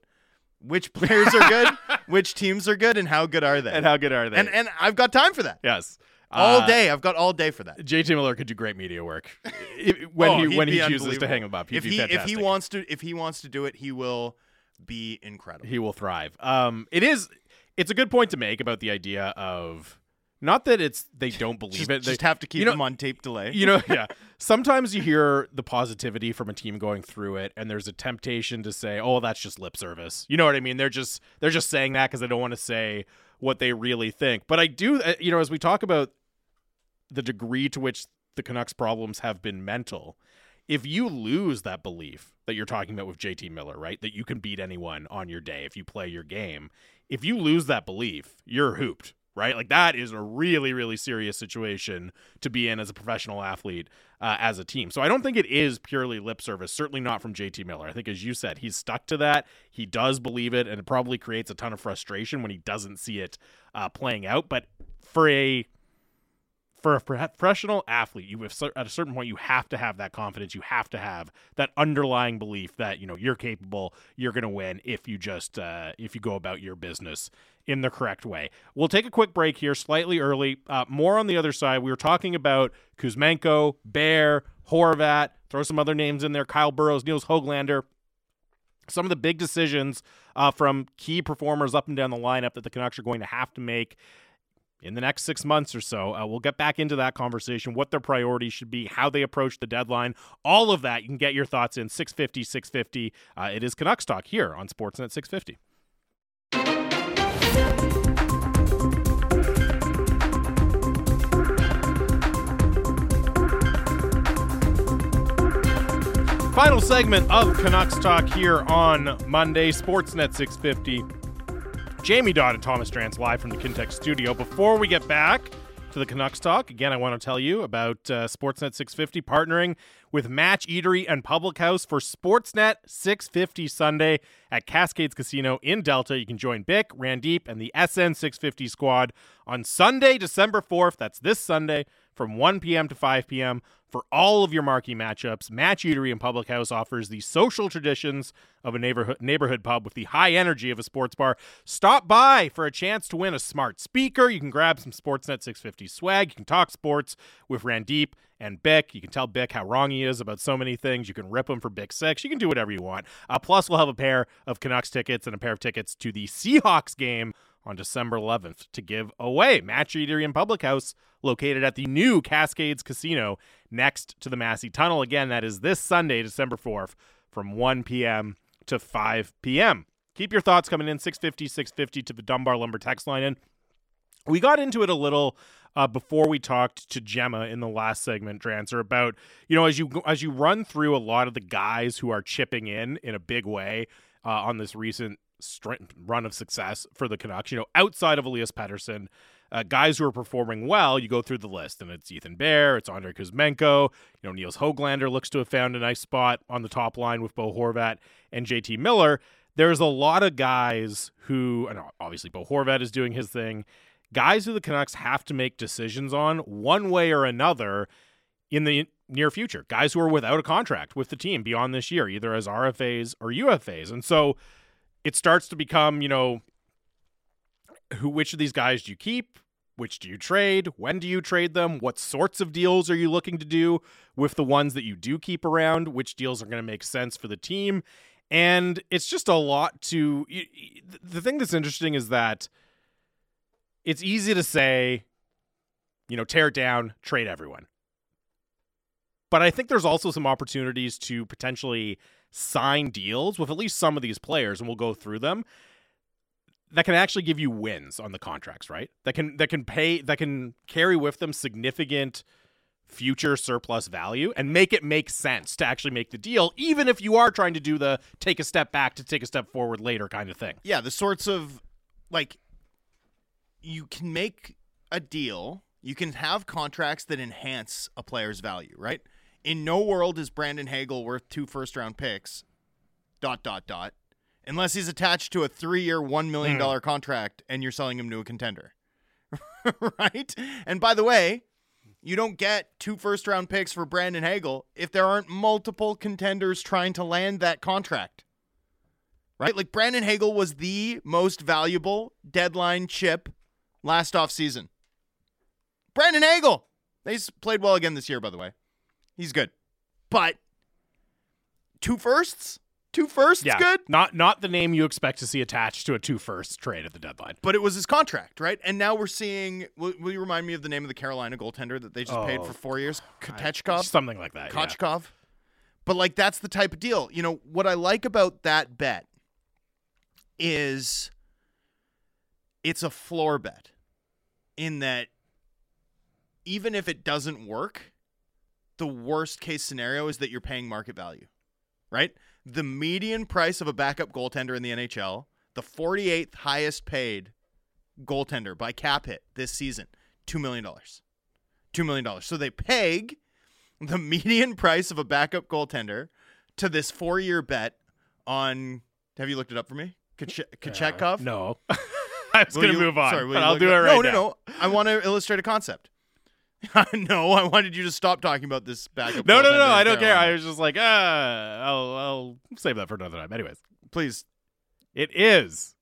B: which players are good, which teams are good, and how good are they.
A: And how good are they?
B: and, and I've got time for that.
A: yes.
B: All
A: Uh,
B: day. I've got all day for that.
A: JT Miller could do great media work If- when
B: Oh,
A: he when he chooses to hang him up. He'd
B: if
A: be
B: he
A: fantastic.
B: if he wants to if he wants to do it, he will be incredible.
A: he will thrive. Um, it is. It's a good point to make about the idea of not that it's they don't believe
B: just,
A: it. They
B: just have to keep
A: you know-
B: him on tape delay.
A: you know, yeah. Sometimes you hear the positivity from a team going through it, and there's a temptation to say, "Oh, that's just lip service." You know what I mean? They're just they're just saying that because they don't want to say what they really think. But I do, uh, you know, as we talk about the degree to which the Canucks' problems have been mental, if you lose that belief that you're talking about with JT Miller, right, that you can beat anyone on your day if you play your game, if you lose that belief, you're hooped, right? Like that is a really, really serious situation to be in as a professional athlete, uh, as a team. So I don't think it is purely lip service, certainly not from JT Miller. I think, as you said, he's stuck to that. He does believe it, and it probably creates a ton of frustration when he doesn't see it uh, playing out. But for a for a professional athlete, you have at a certain point you have to have that confidence. You have to have that underlying belief that you know you're capable, you're going to win if you just uh, if you go about your business in the correct way. We'll take a quick break here, slightly early. Uh, more on the other side. We were talking about Kuzmenko, Bear, Horvat. Throw some other names in there: Kyle Burroughs, Nils Hoglander. Some of the big decisions uh, from key performers up and down the lineup that the Canucks are going to have to make in the next six months or so. Uh, we'll get back into that conversation, what their priorities should be, how they approach the deadline, all of that. You can get your thoughts in 650, 650. Uh, it is Canucks Talk here on Sportsnet 650. Final segment of Canucks Talk here on Monday, Sportsnet 650. Jamie Dodd and Thomas Drance live from the Kintec studio. Before we get back to the Canucks talk, again, I want to tell you about uh, Sportsnet 650 partnering with Match Eatery and Public House for Sportsnet 650 Sunday at Cascades Casino in Delta. You can join Bick, Randeep, and the SN 650 squad on Sunday, December 4th. That's this Sunday from 1 p.m. to 5 p.m. For all of your marquee matchups, Match Eatery and Public House offers the social traditions of a neighborhood neighborhood pub with the high energy of a sports bar. Stop by for a chance to win a smart speaker. You can grab some Sportsnet 650 swag. You can talk sports with Randeep and Bick. You can tell Bick how wrong he is about so many things. You can rip him for Bick Six. You can do whatever you want. Uh, plus, we'll have a pair of Canucks tickets and a pair of tickets to the Seahawks game on December 11th to give away. Match Eatery and Public House located at the new Cascades Casino next to the Massey Tunnel. Again, that is this Sunday, December 4th from 1 p.m. to 5 p.m. Keep your thoughts coming in 650 650 to the Dunbar Lumber text line. And we got into it a little uh, before we talked to Gemma in the last segment, Drancer, about you know as you as you run through a lot of the guys who are chipping in in a big way uh, on this recent strength, run of success for the Canucks. You know, outside of Elias Pettersson, uh, guys who are performing well, you go through the list, and it's Ethan Bear, it's Andrei Kuzmenko, you know, Nils Hoglander looks to have found a nice spot on the top line with Bo Horvat and JT Miller. There's a lot of guys who, and obviously Bo Horvat is doing his thing, guys who the Canucks have to make decisions on one way or another in the near future. Guys who are without a contract with the team beyond this year, either as RFAs or UFAs. And so it starts to become, you know, who which of these guys do you keep? Which do you trade? When do you trade them? What sorts of deals are you looking to do with the ones that you do keep around? Which deals are going to make sense for the team? And it's just a lot to. The thing that's interesting is that it's easy to say, you know, tear it down, trade everyone. But I think there's also some opportunities to potentially sign deals with at least some of these players, and we'll go through them. That can actually give you wins on the contracts, right? That can that can pay that can carry with them significant future surplus value and make it make sense to actually make the deal, even if you are trying to do the take a step back to take a step forward later kind of thing.
B: Yeah, the sorts of like you can make a deal, you can have contracts that enhance a player's value, right? In no world is Brandon Hagel worth two first round picks, dot, dot, dot, unless he's attached to a three year, $1 million
A: Hmm.
B: contract and you're selling him to a contender, right? And by the way, you don't get two first round picks for Brandon Hagel if there aren't multiple contenders trying to land that contract. Right? Like Brandon Hagel was the most valuable deadline chip last offseason. Brandon Hagel. He's played well again this year, by the way. He's good. But two firsts? Two firsts
A: Yeah,
B: good?
A: Not not the name you expect to see attached to a two first trade at the deadline.
B: But it was his contract, right? And now we're seeing. Will, will you remind me of the name of the Carolina goaltender that they just paid
A: Oh,
B: for four years? Kotechkov?
A: Something like that. yeah.
B: But like that's the type of deal. You know, what I like about that bet is it's a floor bet in that even if it doesn't work, the worst case scenario is that you're paying market value. Right? The median price of a backup goaltender in the NHL, the 48th highest paid goaltender by cap hit this season, $2 million. $2 million. So they peg the median price of a backup goaltender to this four year bet on. Have you looked it up for me? Kach- Kachekov?
A: No. I was going to move on,
B: sorry,
A: but I'll do it
B: up-
A: right
B: no,
A: now.
B: No, no, I want to illustrate a concept. no, I wanted you to stop talking about this backup.
A: No, no, no. I don't care. I was just like, ah, I'll, I'll save that for another time. Anyways,
B: Please,
A: it is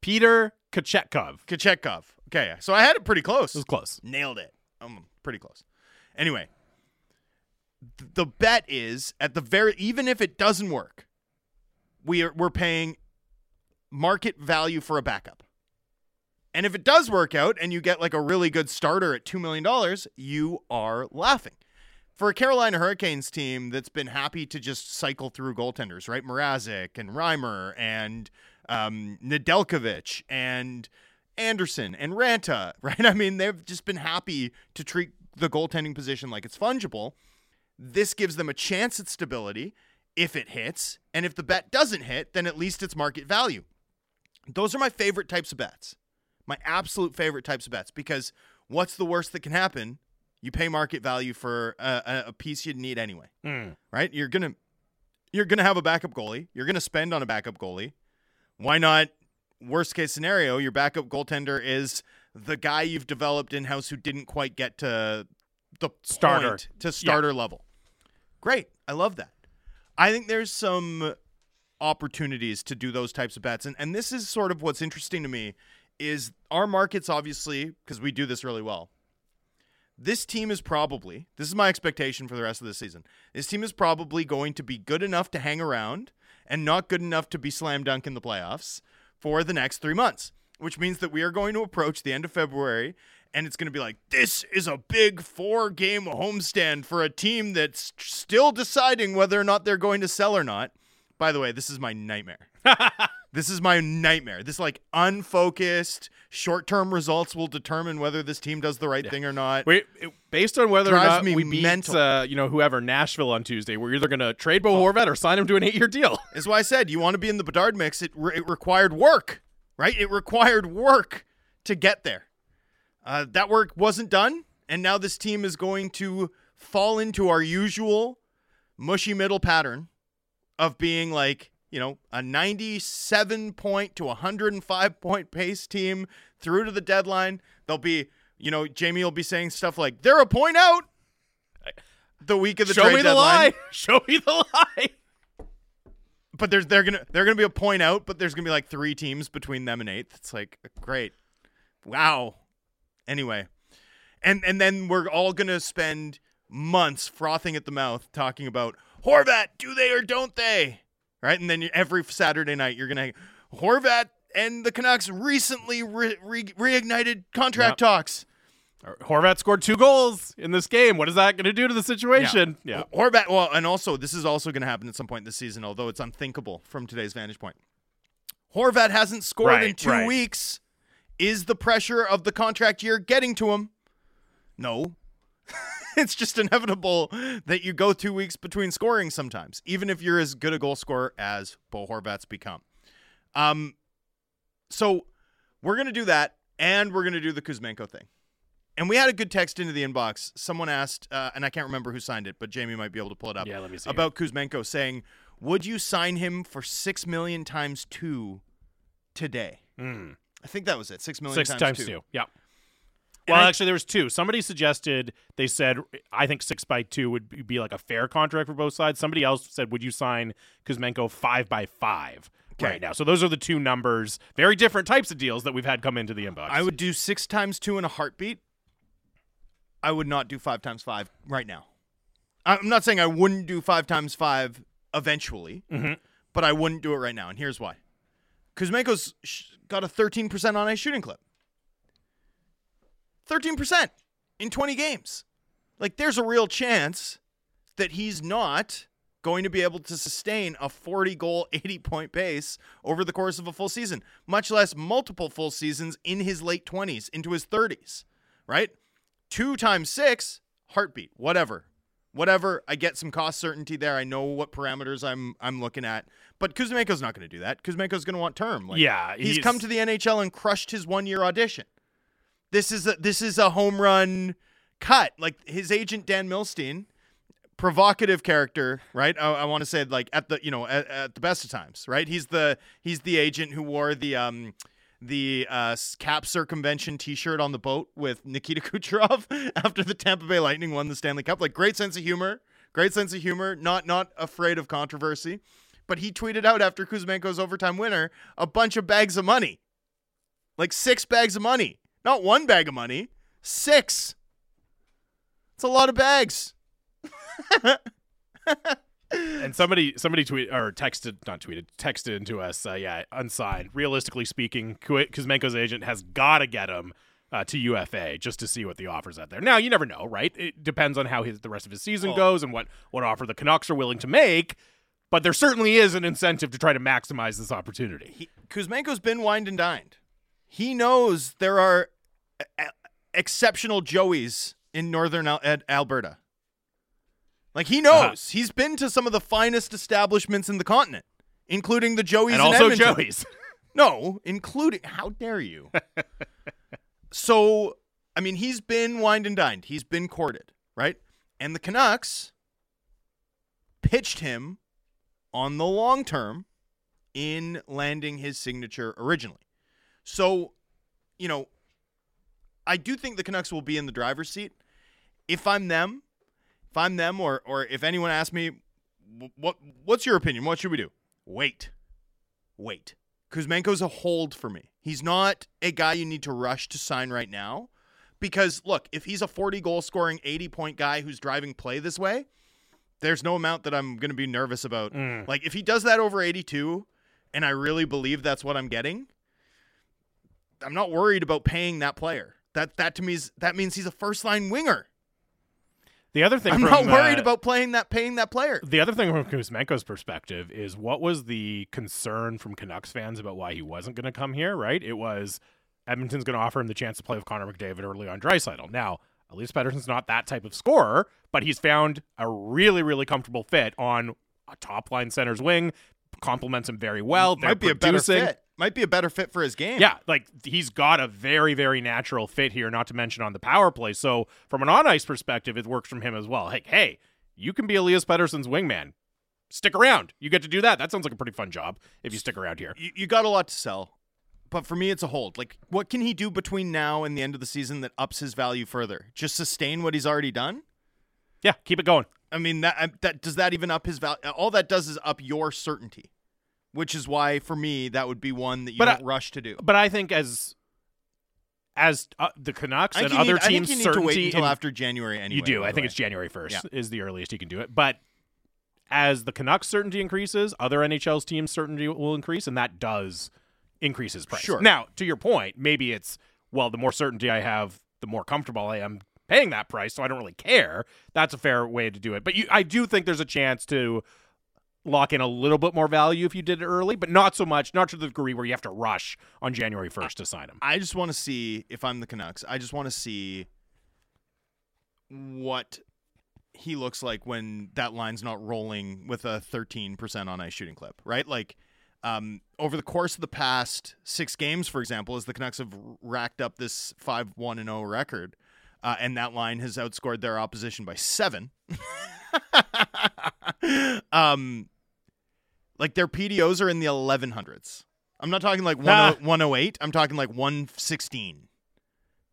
A: Peter Kochetkov.
B: Kochetkov. Okay, so I had it pretty close.
A: It was close.
B: Nailed it. I'm pretty close. Anyway, th- the bet is at the very even if it doesn't work, we are we're paying market value for a backup. And if it does work out and you get like a really good starter at $2 million, you are laughing. For a Carolina Hurricanes team that's been happy to just cycle through goaltenders, right? Mrazek and Reimer and um, Nedeljkovic and Andersen and Raanta, right? I mean, they've just been happy to treat the goaltending position like it's fungible. This gives them a chance at stability if it hits. And if the bet doesn't hit, then at least it's market value. Those are my favorite types of bets. My absolute favorite types of bets because what's the worst that can happen? You pay market value for a, a- piece you need anyway,
A: Mm.
B: right? You're gonna you're gonna have a backup goalie. You're gonna spend on a backup goalie. Why not? Worst case scenario, your backup goaltender is the guy you've developed in house who didn't quite get to the
A: Starter.
B: to starter level. Great, I love that. I think there's some opportunities to do those types of bets, and and this is sort of what's interesting to me is our markets obviously because we do this really well. This team is probably this is my expectation for the rest of the season. This team is probably going to be good enough to hang around and not good enough to be slam dunk in the playoffs for the next three months, which means that we are going to approach the end of February and it's going to be like, this is a big four game homestand for a team that's still deciding whether or not they're going to sell or not. By the way, this is my nightmare. this is my nightmare. This like unfocused, short term results will determine whether this team does the right thing or not.
A: Wait, it- based on whether or not we beat,
B: mental.
A: uh, you know, whoever Nashville on Tuesday, we're either going to trade Bo Horvat or sign him to an eight-year deal.
B: Is why I said you want to be in the Bedard mix. It re- it required work, right? It required work to get there. Uh, that work wasn't done, and now this team is going to fall into our usual mushy middle pattern of being like you know a 97 point to 105 point pace team through to the deadline. They'll be you know Jamie will be saying stuff like they're a point out. The week of the
A: Show
B: trade
A: me the
B: deadline
A: lie. Show me the lie.
B: but there's they're gonna they're gonna be a point out, but there's gonna be like three teams between them and eighth. It's like great, wow. Anyway, and and then we're all gonna spend months frothing at the mouth talking about Horvat, do they or don't they? Right, and then every Saturday night you're gonna Horvat and the Canucks recently re- re- reignited contract
A: Yep.
B: talks.
A: Horvat scored two goals in this game. What is that going to do to the situation? Yeah.
B: Horvat. Well, and also this is also going to happen at some point this season, although it's unthinkable from today's vantage point. Horvat hasn't scored in two
A: right.
B: weeks. Is the pressure of the contract year getting to him? No. it's just inevitable that you go two weeks between scoring sometimes, even if you're as good a goal scorer as Bo Horvat's become. Um, so we're gonna do that, and we're gonna do the Kuzmenko thing. And we had a good text into the inbox. Someone asked, uh, and I can't remember who signed it, but Jamie might be able to pull it up.
A: Yeah, let me see
B: About Kuzmenko saying, "Would you sign him for six million times two today?"
A: Mm.
B: I think that was it. Six million
A: Six
B: times,
A: times
B: two.
A: two. Yeah. Well,
B: I-
A: actually, there was two. Somebody suggested they said I think six by two would be- like a fair contract for both sides. Somebody else said, would you sign Kuzmenko five by five
B: Okay.
A: right now? So those are the two numbers, very different types of deals that we've had come into the inbox.
B: I would do six times two in a heartbeat. I would not do five times five right now. I'm not saying I wouldn't do five times five eventually,
A: Mhm.
B: but I wouldn't do it right now. And here's why: Kuzmenko's got a 13% on a shooting clip. 13% in 20 games. Like, there's a real chance that he's not going to be able to sustain a 40 goal, 80 point pace over the course of a full season, much less multiple full seasons in his late 20s into his 30s, right? Two times six, heartbeat, whatever. Whatever, I get some cost certainty there. I know what parameters I'm I'm looking at, but Kuzmenko's not going to do that. Kuzmenko's going to want term. Like,
A: Yeah,
B: he's,
A: he's-
B: come to the NHL and crushed his one year audition. This is a this is a home run cut. Like his agent Dan Milstein, provocative character, right? I, I want to say like at the you know at, at the best of times, right? He's the he's the agent who wore the um the uh, cap circumvention T-shirt on the boat with Nikita Kucherov after the Tampa Bay Lightning won the Stanley Cup. Like great sense of humor, great sense of humor, not not afraid of controversy. But he tweeted out after Kuzmenko's overtime winner a bunch of bags of money, like six bags of money, not one bag of money, six. It's a lot of bags.
A: and somebody somebody tweeted or texted not tweeted texted into us uh, yeah unsigned realistically speaking Ku- Kuzmenko's agent has got to get him uh, to UFA just to see what the offers out there now you never know right it depends on how his the rest of his season goes and what what offer the Canucks are willing to make but there certainly is an incentive to try to maximize this opportunity
B: he, Kuzmenko's been wined and dined. He knows there are e- e- exceptional Joeys in northern Al- Alberta. Like he knows.
A: Uh-huh.
B: He's been to some of the finest establishments in the continent, including the Joeys
A: and also
B: Edmonton.
A: Joey's
B: No, including how dare you? so, I mean, he's been wined and dined. He's been courted, right? And the Canucks pitched him on the long term in landing his signature originally. So, you know, I do think the Canucks will be in the driver's seat. If I'm them, if I'm them, or or if anyone asks me, what what's your opinion? What should we do? Wait, wait. Kuzmenko's a hold for me. He's not a guy you need to rush to sign right now, because look, if he's a 40 goal scoring, 80 point guy who's driving play this way, there's no amount that I'm going to be nervous about.
A: Mm.
B: Like if he does that over 82, and I really believe that's what I'm getting, I'm not worried about paying that player. That that to me is that means he's a first line winger.
A: the other thing
B: I'm
A: from,
B: not worried
A: uh,
B: about playing that paying that player.
A: The other thing from Kuzmenko's perspective is what was the concern from Canucks fans about why he wasn't going to come here, right? It was Edmonton's going to offer him the chance to play with Connor McDavid or Leon Draisaitl. Now, Elias Pettersson's not that type of scorer, but he's found a really, really comfortable fit on a top line center's wing, complements him very well. They're
B: Might be a better fit. Might be a better fit for his game.
A: Yeah, like he's got a very, very natural fit here, not to mention on the power play. So, from an on ice perspective, it works from him as well. Hey, hey, you can be Elias Pettersson's wingman. Stick around. You get to do that. That sounds like a pretty fun job if you stick around here.
B: you, you got a lot to sell. But for me, it's a hold. Like, what can he do between now and the end of the season that ups his value further? Just sustain what he's already done?
A: Yeah, keep it going.
B: I mean, that that does that even up his value? All that does is up your certainty, which is why for me that would be one that you
A: But
B: don't
A: I-
B: rush to do.
A: But I think as as uh, the Canucks and other
B: need, I think
A: teams
B: you need to wait
A: certainty
B: until
A: in-
B: after January anyway.
A: you do. I think
B: way.
A: it's January 1st
B: Yeah.
A: is the earliest you can do it. But as the Canucks certainty increases, other NHL's teams certainty will increase and that does increase his price.
B: Sure.
A: Now, to your point, maybe it's well, the more certainty I have, the more comfortable I am paying that price, so I don't really care. That's a fair way to do it. But you, I do think there's a chance to lock in a little bit more value if you did it early, but not so much, not to the degree where you have to rush on January 1st to sign him.
B: I just want to see if I'm the Canucks. I just want to see what he looks like when that line's not rolling with a 13% on ice shooting clip, right? Like um, over the course of the past six games, for example, as the Canucks have racked up this 5 1 0 record, uh, and that line has outscored their opposition by seven. um, like their PDOs are in the 1100s. I'm not talking like
A: Ah.
B: 108. I'm talking like 116,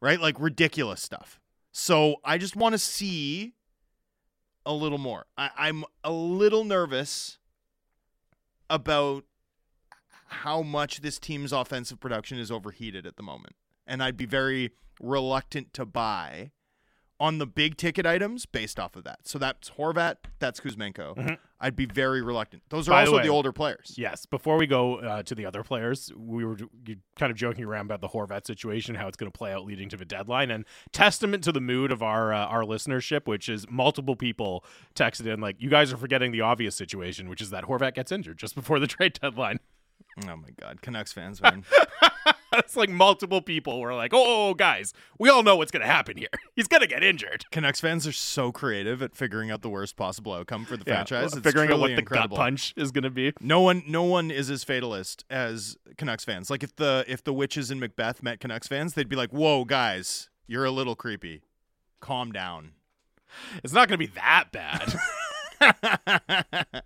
B: right? Like ridiculous stuff. So I just want to see a little more. I, I'm a little nervous about how much this team's offensive production is overheated at the moment. And I'd be very reluctant to buy on the big ticket items based off of that. So that's Horvat, that's Kuzmenko.
A: Mhm.
B: I'd be very reluctant. Those are
A: By the
B: also
A: way-
B: the older players.
A: Yes. Before we go uh, to the other players, we were kind of joking around about the Horvat situation, how it's going to play out leading to the deadline, and testament to the mood of our uh, our listenership, which is multiple people texted in like, "You guys are forgetting the obvious situation, which is that Horvat gets injured just before the trade deadline."
B: Oh my god, Canucks fans, man.
A: it's like multiple people were like, "Oh, oh, oh guys, we all know what's going to happen here. He's going to get injured."
B: Canucks fans are so creative at figuring out the worst possible outcome for the
A: Yeah,
B: franchise. It's
A: figuring out what the
B: incredible.
A: gut punch is going to be.
B: No one, no one is as fatalist as Canucks fans. Like if the if the witches in Macbeth met Canucks fans, they'd be like, "Whoa, guys, you're a little creepy. Calm down."
A: It's not going to be that bad.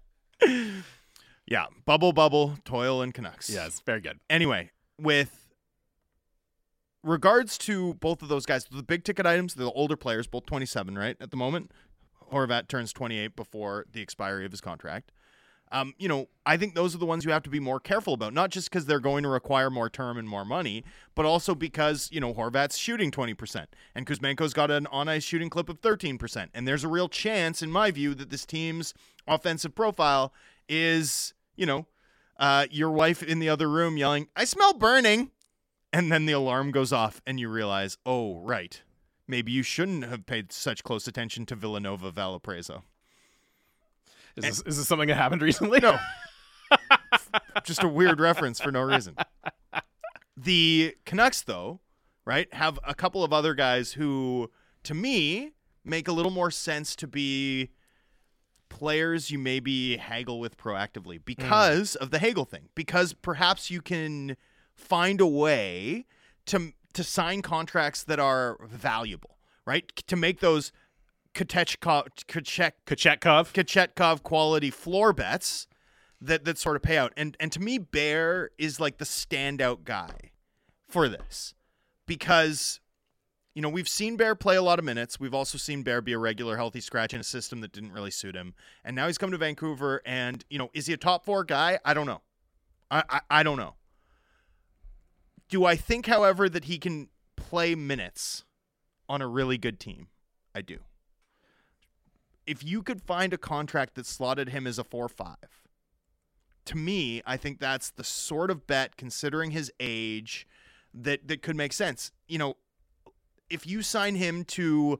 B: yeah, bubble, bubble, toil, and Canucks.
A: yes, very good.
B: Anyway, with regards to both of those guys, the big ticket items, the older players, both 27, right at the moment. Horvat turns 28 before the expiry of his contract. Um, you know, I think those are the ones you have to be more careful about, not just because they're going to require more term and more money, but also because, you know, Horvat's shooting 20%, and Kuzmenko's got an on ice shooting clip of 13%. And there's a real chance, in my view, that this team's offensive profile is, you know, uh, your wife in the other room yelling, I smell burning. And then the alarm goes off, and you realize, oh, right. Maybe you shouldn't have paid such close attention to Villanova Valparaiso.
A: Is this, is this something that happened recently?
B: No. Just a weird reference for no reason. The Canucks, though, right, have a couple of other guys who, to me, make a little more sense to be players you maybe haggle with proactively hmm. because of the haggle thing. Because perhaps you can find a way to to sign contracts that are valuable, right? To make those Kachechkov, Kachek,
A: Kachetkov.
B: Kachetkov quality floor bets that that sort of pay out. And and to me, Bear is like the standout guy for this because you know we've seen Bear play a lot of minutes. We've also seen Bear be a regular healthy scratch in a system that didn't really suit him. And now he's come to Vancouver, and you know is he a top four guy? I don't know. I I, I don't know. Do I think, however, that he can play minutes on a really good team? I do. If you could find a contract that slotted him as a 4-5 to me i think that's the sort of bet considering his age that that could make sense. You know if you sign him to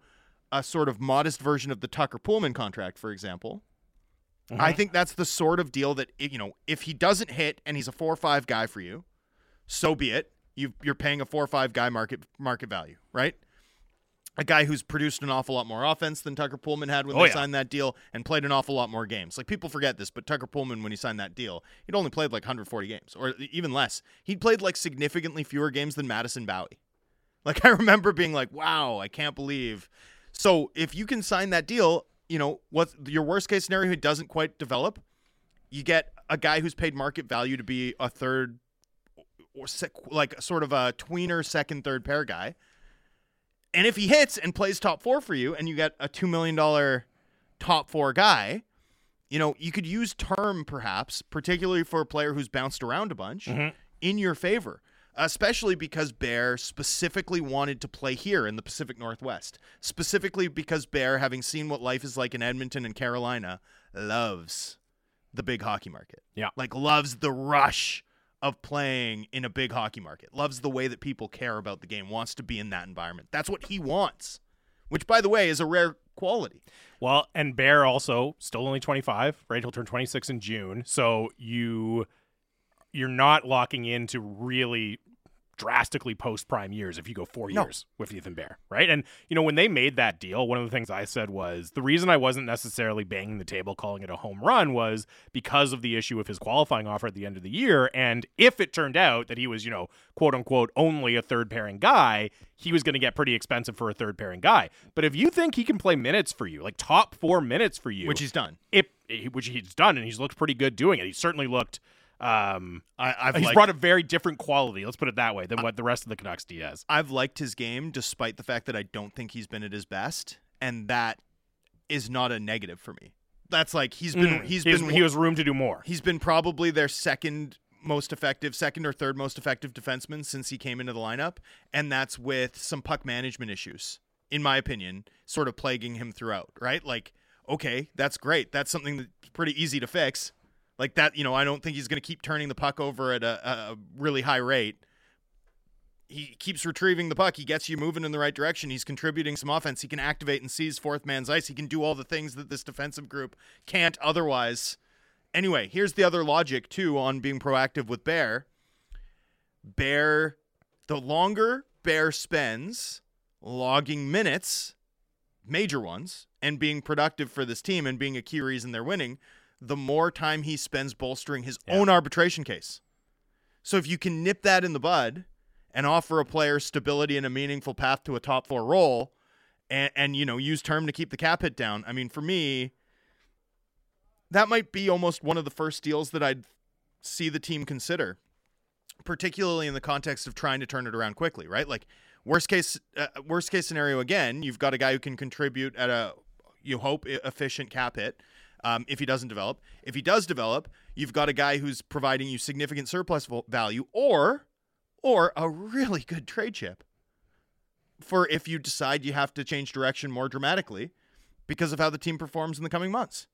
B: a sort of modest version of the tucker poolman contract for example mm-hmm. i think that's the sort of deal that you know if he doesn't hit and he's a 4-5 guy for you so be it you you're paying a four or five guy market market value right a guy who's produced an awful lot more offense than Tucker Poolman had when
A: Oh,
B: they
A: yeah.
B: signed that deal and played an awful lot more games. Like people forget this, but Tucker Poolman when he signed that deal, he'd only played like 140 games or even less. He'd played like significantly fewer games than Madison Bowey. Like I remember being like, "Wow, I can't believe." So, if you can sign that deal, you know, what your worst case scenario who doesn't quite develop, you get a guy who's paid market value to be a third or sec- like sort of a tweener second third pair guy. And if he hits and plays top four for you, and you get a $2 million top four guy, you know, you could use term perhaps, particularly for a player who's bounced around a bunch, mm-hmm. in your favor, especially because Bear specifically wanted to play here in the Pacific Northwest. Specifically because Bear, having seen what life is like in Edmonton and Carolina, loves the big hockey market.
A: Yeah.
B: Like, loves the rush of playing in a big hockey market. Loves the way that people care about the game, wants to be in that environment. That's what he wants, which, by the way, is a rare quality.
A: Well, and Bear also still only 25, right? He'll turn 26 in June. So you you're not locking into really drastically post prime years if you go four
B: No.
A: years with Ethan Bear, right? And you know when they made that deal, one of the things I said was the reason I wasn't necessarily banging the table calling it a home run was because of the issue of his qualifying offer at the end of the year. And if it turned out that he was, you know, quote unquote, only a third pairing guy, he was going to get pretty expensive for a third pairing guy. But if you think he can play minutes for you, like top four minutes for you,
B: Which he's done.
A: if eh, which he's done, and he's looked pretty good doing it. He certainly looked. Um,
B: I, I've
A: he's
B: liked,
A: brought a very different quality. Let's put it that way than what the rest of the Canucks D has.
B: I've liked his game despite the fact that I don't think he's been at his best, and that is not a negative for me. That's like he's been he's
A: He's-
B: been
A: he was room to do more.
B: he's been probably their second most effective, second or third most effective defenseman since he came into the lineup, and that's with some puck management issues, in my opinion, sort of plaguing him throughout. Right? Like, okay, that's great. That's something that's pretty easy to fix. Like that, you know, I don't think he's going to keep turning the puck over at a, a really high rate. He keeps retrieving the puck. He gets you moving in the right direction. He's contributing some offense. He can activate and seize fourth man's ice. He can do all the things that this defensive group can't otherwise. Anyway, here's the other logic too on being proactive with Bear. Bear, the longer Bear spends logging minutes, major ones, and being productive for this team and being a key reason they're winning, the more time he spends bolstering his
A: Yeah.
B: own arbitration case. So if you can nip that in the bud and offer a player stability and a meaningful path to a top four role, and, and you know use term to keep the cap hit down, I mean, for me, that might be almost one of the first deals that I'd see the team consider, particularly in the context of trying to turn it around quickly, right? Like worst case uh, worst case scenario again, you've got a guy who can contribute at a you hope efficient cap hit. Um, if he doesn't develop, if he does develop, you've got a guy who's providing you significant surplus vo- value, or or a really good trade chip for if you decide you have to change direction more dramatically because of how the team performs in the coming months.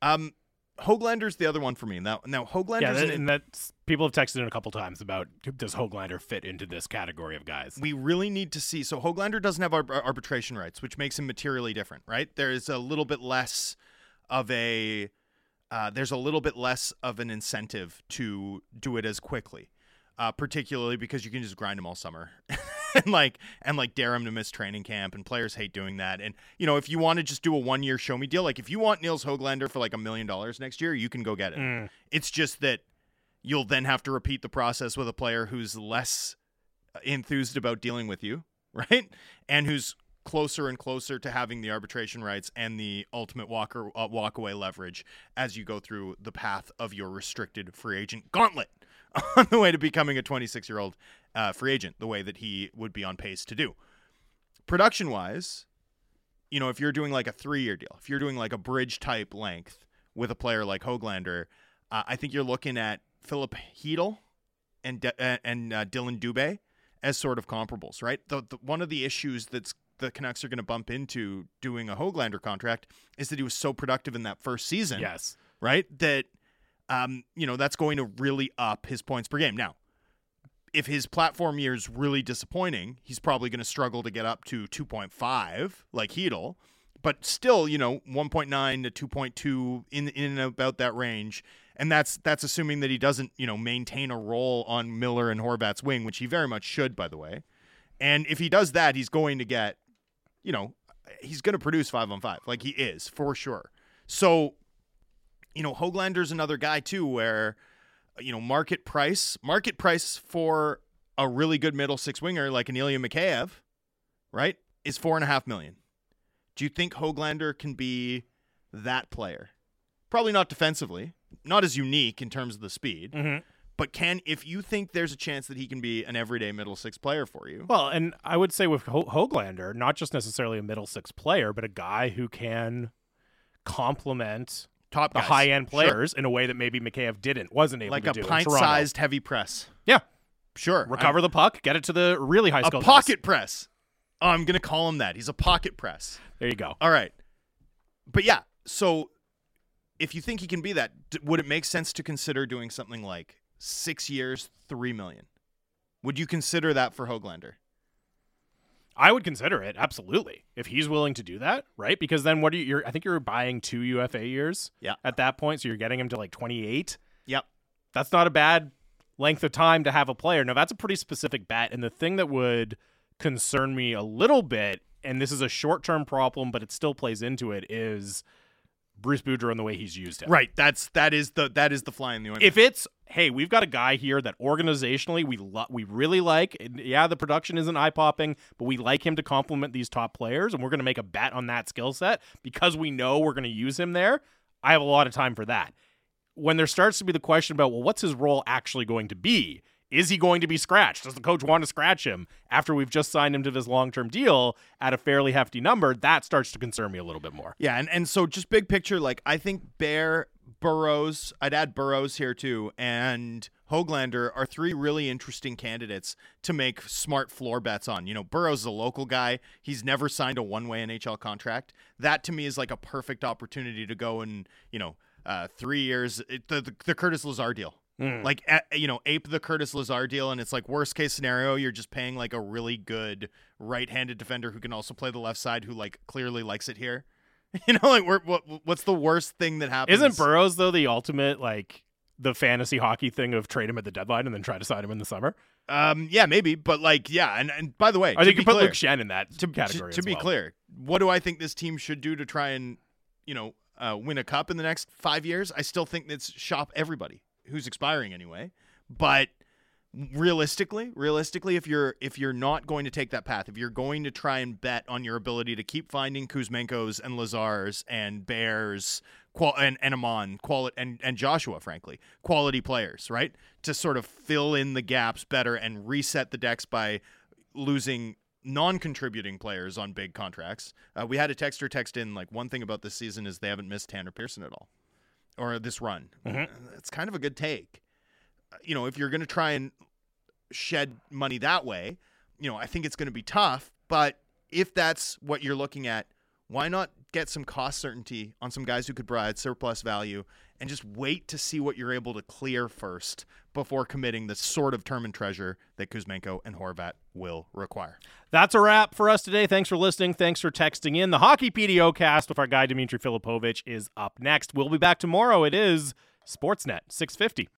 B: Um, Hoglander's the other one for me. Now, now Hoglander's
A: Yeah, that, and that's people have texted in a couple times about does Hoglander fit into this category of guys?
B: we really need to see. So Hoglander doesn't have ar- arbitration rights, which makes him materially different, right? There's a little bit less of a uh, there's a little bit less of an incentive to do it as quickly, uh, particularly because you can just grind them all summer and like and like dare him to miss training camp, and players hate doing that. And you know, if you want to just do a one year show me deal, like if you want Nils Hoglander for like a million dollars next year, you can go get it.
A: Mm.
B: It's just that you'll then have to repeat the process with a player who's less enthused about dealing with you, right? And who's closer and closer to having the arbitration rights and the ultimate walker uh, walkaway leverage as you go through the path of your restricted free agent gauntlet on the way to becoming a 26 year old uh, free agent, the way that he would be on pace to do. Production wise, you know, if you're doing like a three year deal, if you're doing like a bridge type length with a player like Hoglander, uh, I think you're looking at Filip Chytil and De- uh, and uh, Dillon Dubé as sort of comparables, right? The, the one of the issues that's the Canucks are going to bump into doing a Hoglander contract is that he was so productive in that first season,
A: Yes.
B: right? That um, you know, that's going to really up his points per game. Now, if his platform year is really disappointing, he's probably going to struggle to get up to 2.5 like Chytil, but still, you know, 1.9 to 2.2 in in and about that range. And that's that's assuming that he doesn't, you know, maintain a role on Miller and Horvat's wing, which he very much should, by the way. And if he does that, he's going to get, you know, he's going to produce five on five, like he is for sure. So, you know, Hoglander's another guy too, where, you know, market price, market price for a really good middle six winger like an Ilya Mikheyev, right, is four and a half million. Do you think Hoglander can be that player? Probably not defensively, not as unique in terms of the speed,
A: hmm
B: but can if you think there's a chance that he can be an everyday middle six player for you?
A: Well, and I would say with Ho- Hoglander, not just necessarily a middle six player, but a guy who can complement
B: Top
A: the high end
B: Sure.
A: players in a way that maybe Mikheyev didn't, wasn't able
B: like
A: to
B: a
A: do. in
B: pint sized heavy press.
A: Yeah.
B: Sure.
A: Recover the puck, get it to the really high
B: I'm-
A: skill
B: a pocket press. Oh, I'm gonna call him that. He's a pocket press.
A: There you go.
B: All right. But yeah, so if you think he can be that, would it make sense to consider doing something like six years, three million. Would you consider that for Hoglander?
A: I would consider it absolutely if he's willing to do that, right? Because then what are you? You're, I think you're buying two UFA years.
B: Yeah.
A: At that point, so you're getting him to like 28.
B: Yep.
A: That's not a bad length of time to have a player. Now that's a pretty specific bet, and the thing that would concern me a little bit, and this is a short-term problem, but it still plays into it, is Bruce Boudreau and the way he's used him.
B: Right. That's that is the that is the fly in the ointment.
A: If it's hey, we've got a guy here that organizationally we lo- we really like. Yeah, the production isn't eye popping, but we like him to complement these top players, and we're going to make a bet on that skill set because we know we're going to use him there. I have a lot of time for that. When there starts to be the question about well, what's his role actually going to be? Is he going to be scratched? Does the coach want to scratch him after we've just signed him to this long term deal at a fairly hefty number? That starts to concern me a little bit more.
B: Yeah, and, and so just big picture, like I think Bear, Burroughs, I'd add Burroughs here too, and Hoglander are three really interesting candidates to make smart floor bets on. You know, Burroughs is a local guy. He's never signed a one way NHL contract. That to me is like a perfect opportunity to go and, you know, uh, three years, it, the, the, the Curtis Lazar deal.
A: Mm.
B: Like, a- you know, ape the Curtis Lazar deal, and it's like worst case scenario, you're just paying like a really good right handed defender who can also play the left side who like clearly likes it here. You know, like we're, what what's the worst thing that happens?
A: Isn't Burroughs though the ultimate like the fantasy hockey thing of trade him at the deadline and then try to sign him in the summer?
B: Um, yeah, maybe, but like, yeah, and and by the way,
A: I think you put
B: clear,
A: Luke Schenn in that
B: to,
A: category.
B: to,
A: as
B: be
A: well.
B: clear, what do I think this team should do to try and you know uh, win a cup in the next five years? I still think it's shop everybody who's expiring anyway, but realistically realistically if you're if you're not going to take that path if you're going to try and bet on your ability to keep finding Kuzmenkos and Lazars and Bears qual- and, and Aman quality and, and Joshua frankly quality players right? To sort of fill in the gaps better and reset the decks by losing non-contributing players on big contracts. Uh, we had a texter text in like one thing about this season is they haven't missed Tanner Pearson at all or this run.
A: Mhm.
B: it's kind of a good take you know, if you're going to try and shed money that way, you know, I think it's going to be tough. But if that's what you're looking at, why not get some cost certainty on some guys who could provide surplus value and just wait to see what you're able to clear first before committing the sort of term and treasure that Kuzmenko and Horvat will require?
A: That's a wrap for us today. Thanks for listening. Thanks for texting in. The Hockey PDO cast with our guy Dimitri Filipovic is up next. We'll be back tomorrow. It is Sportsnet 650.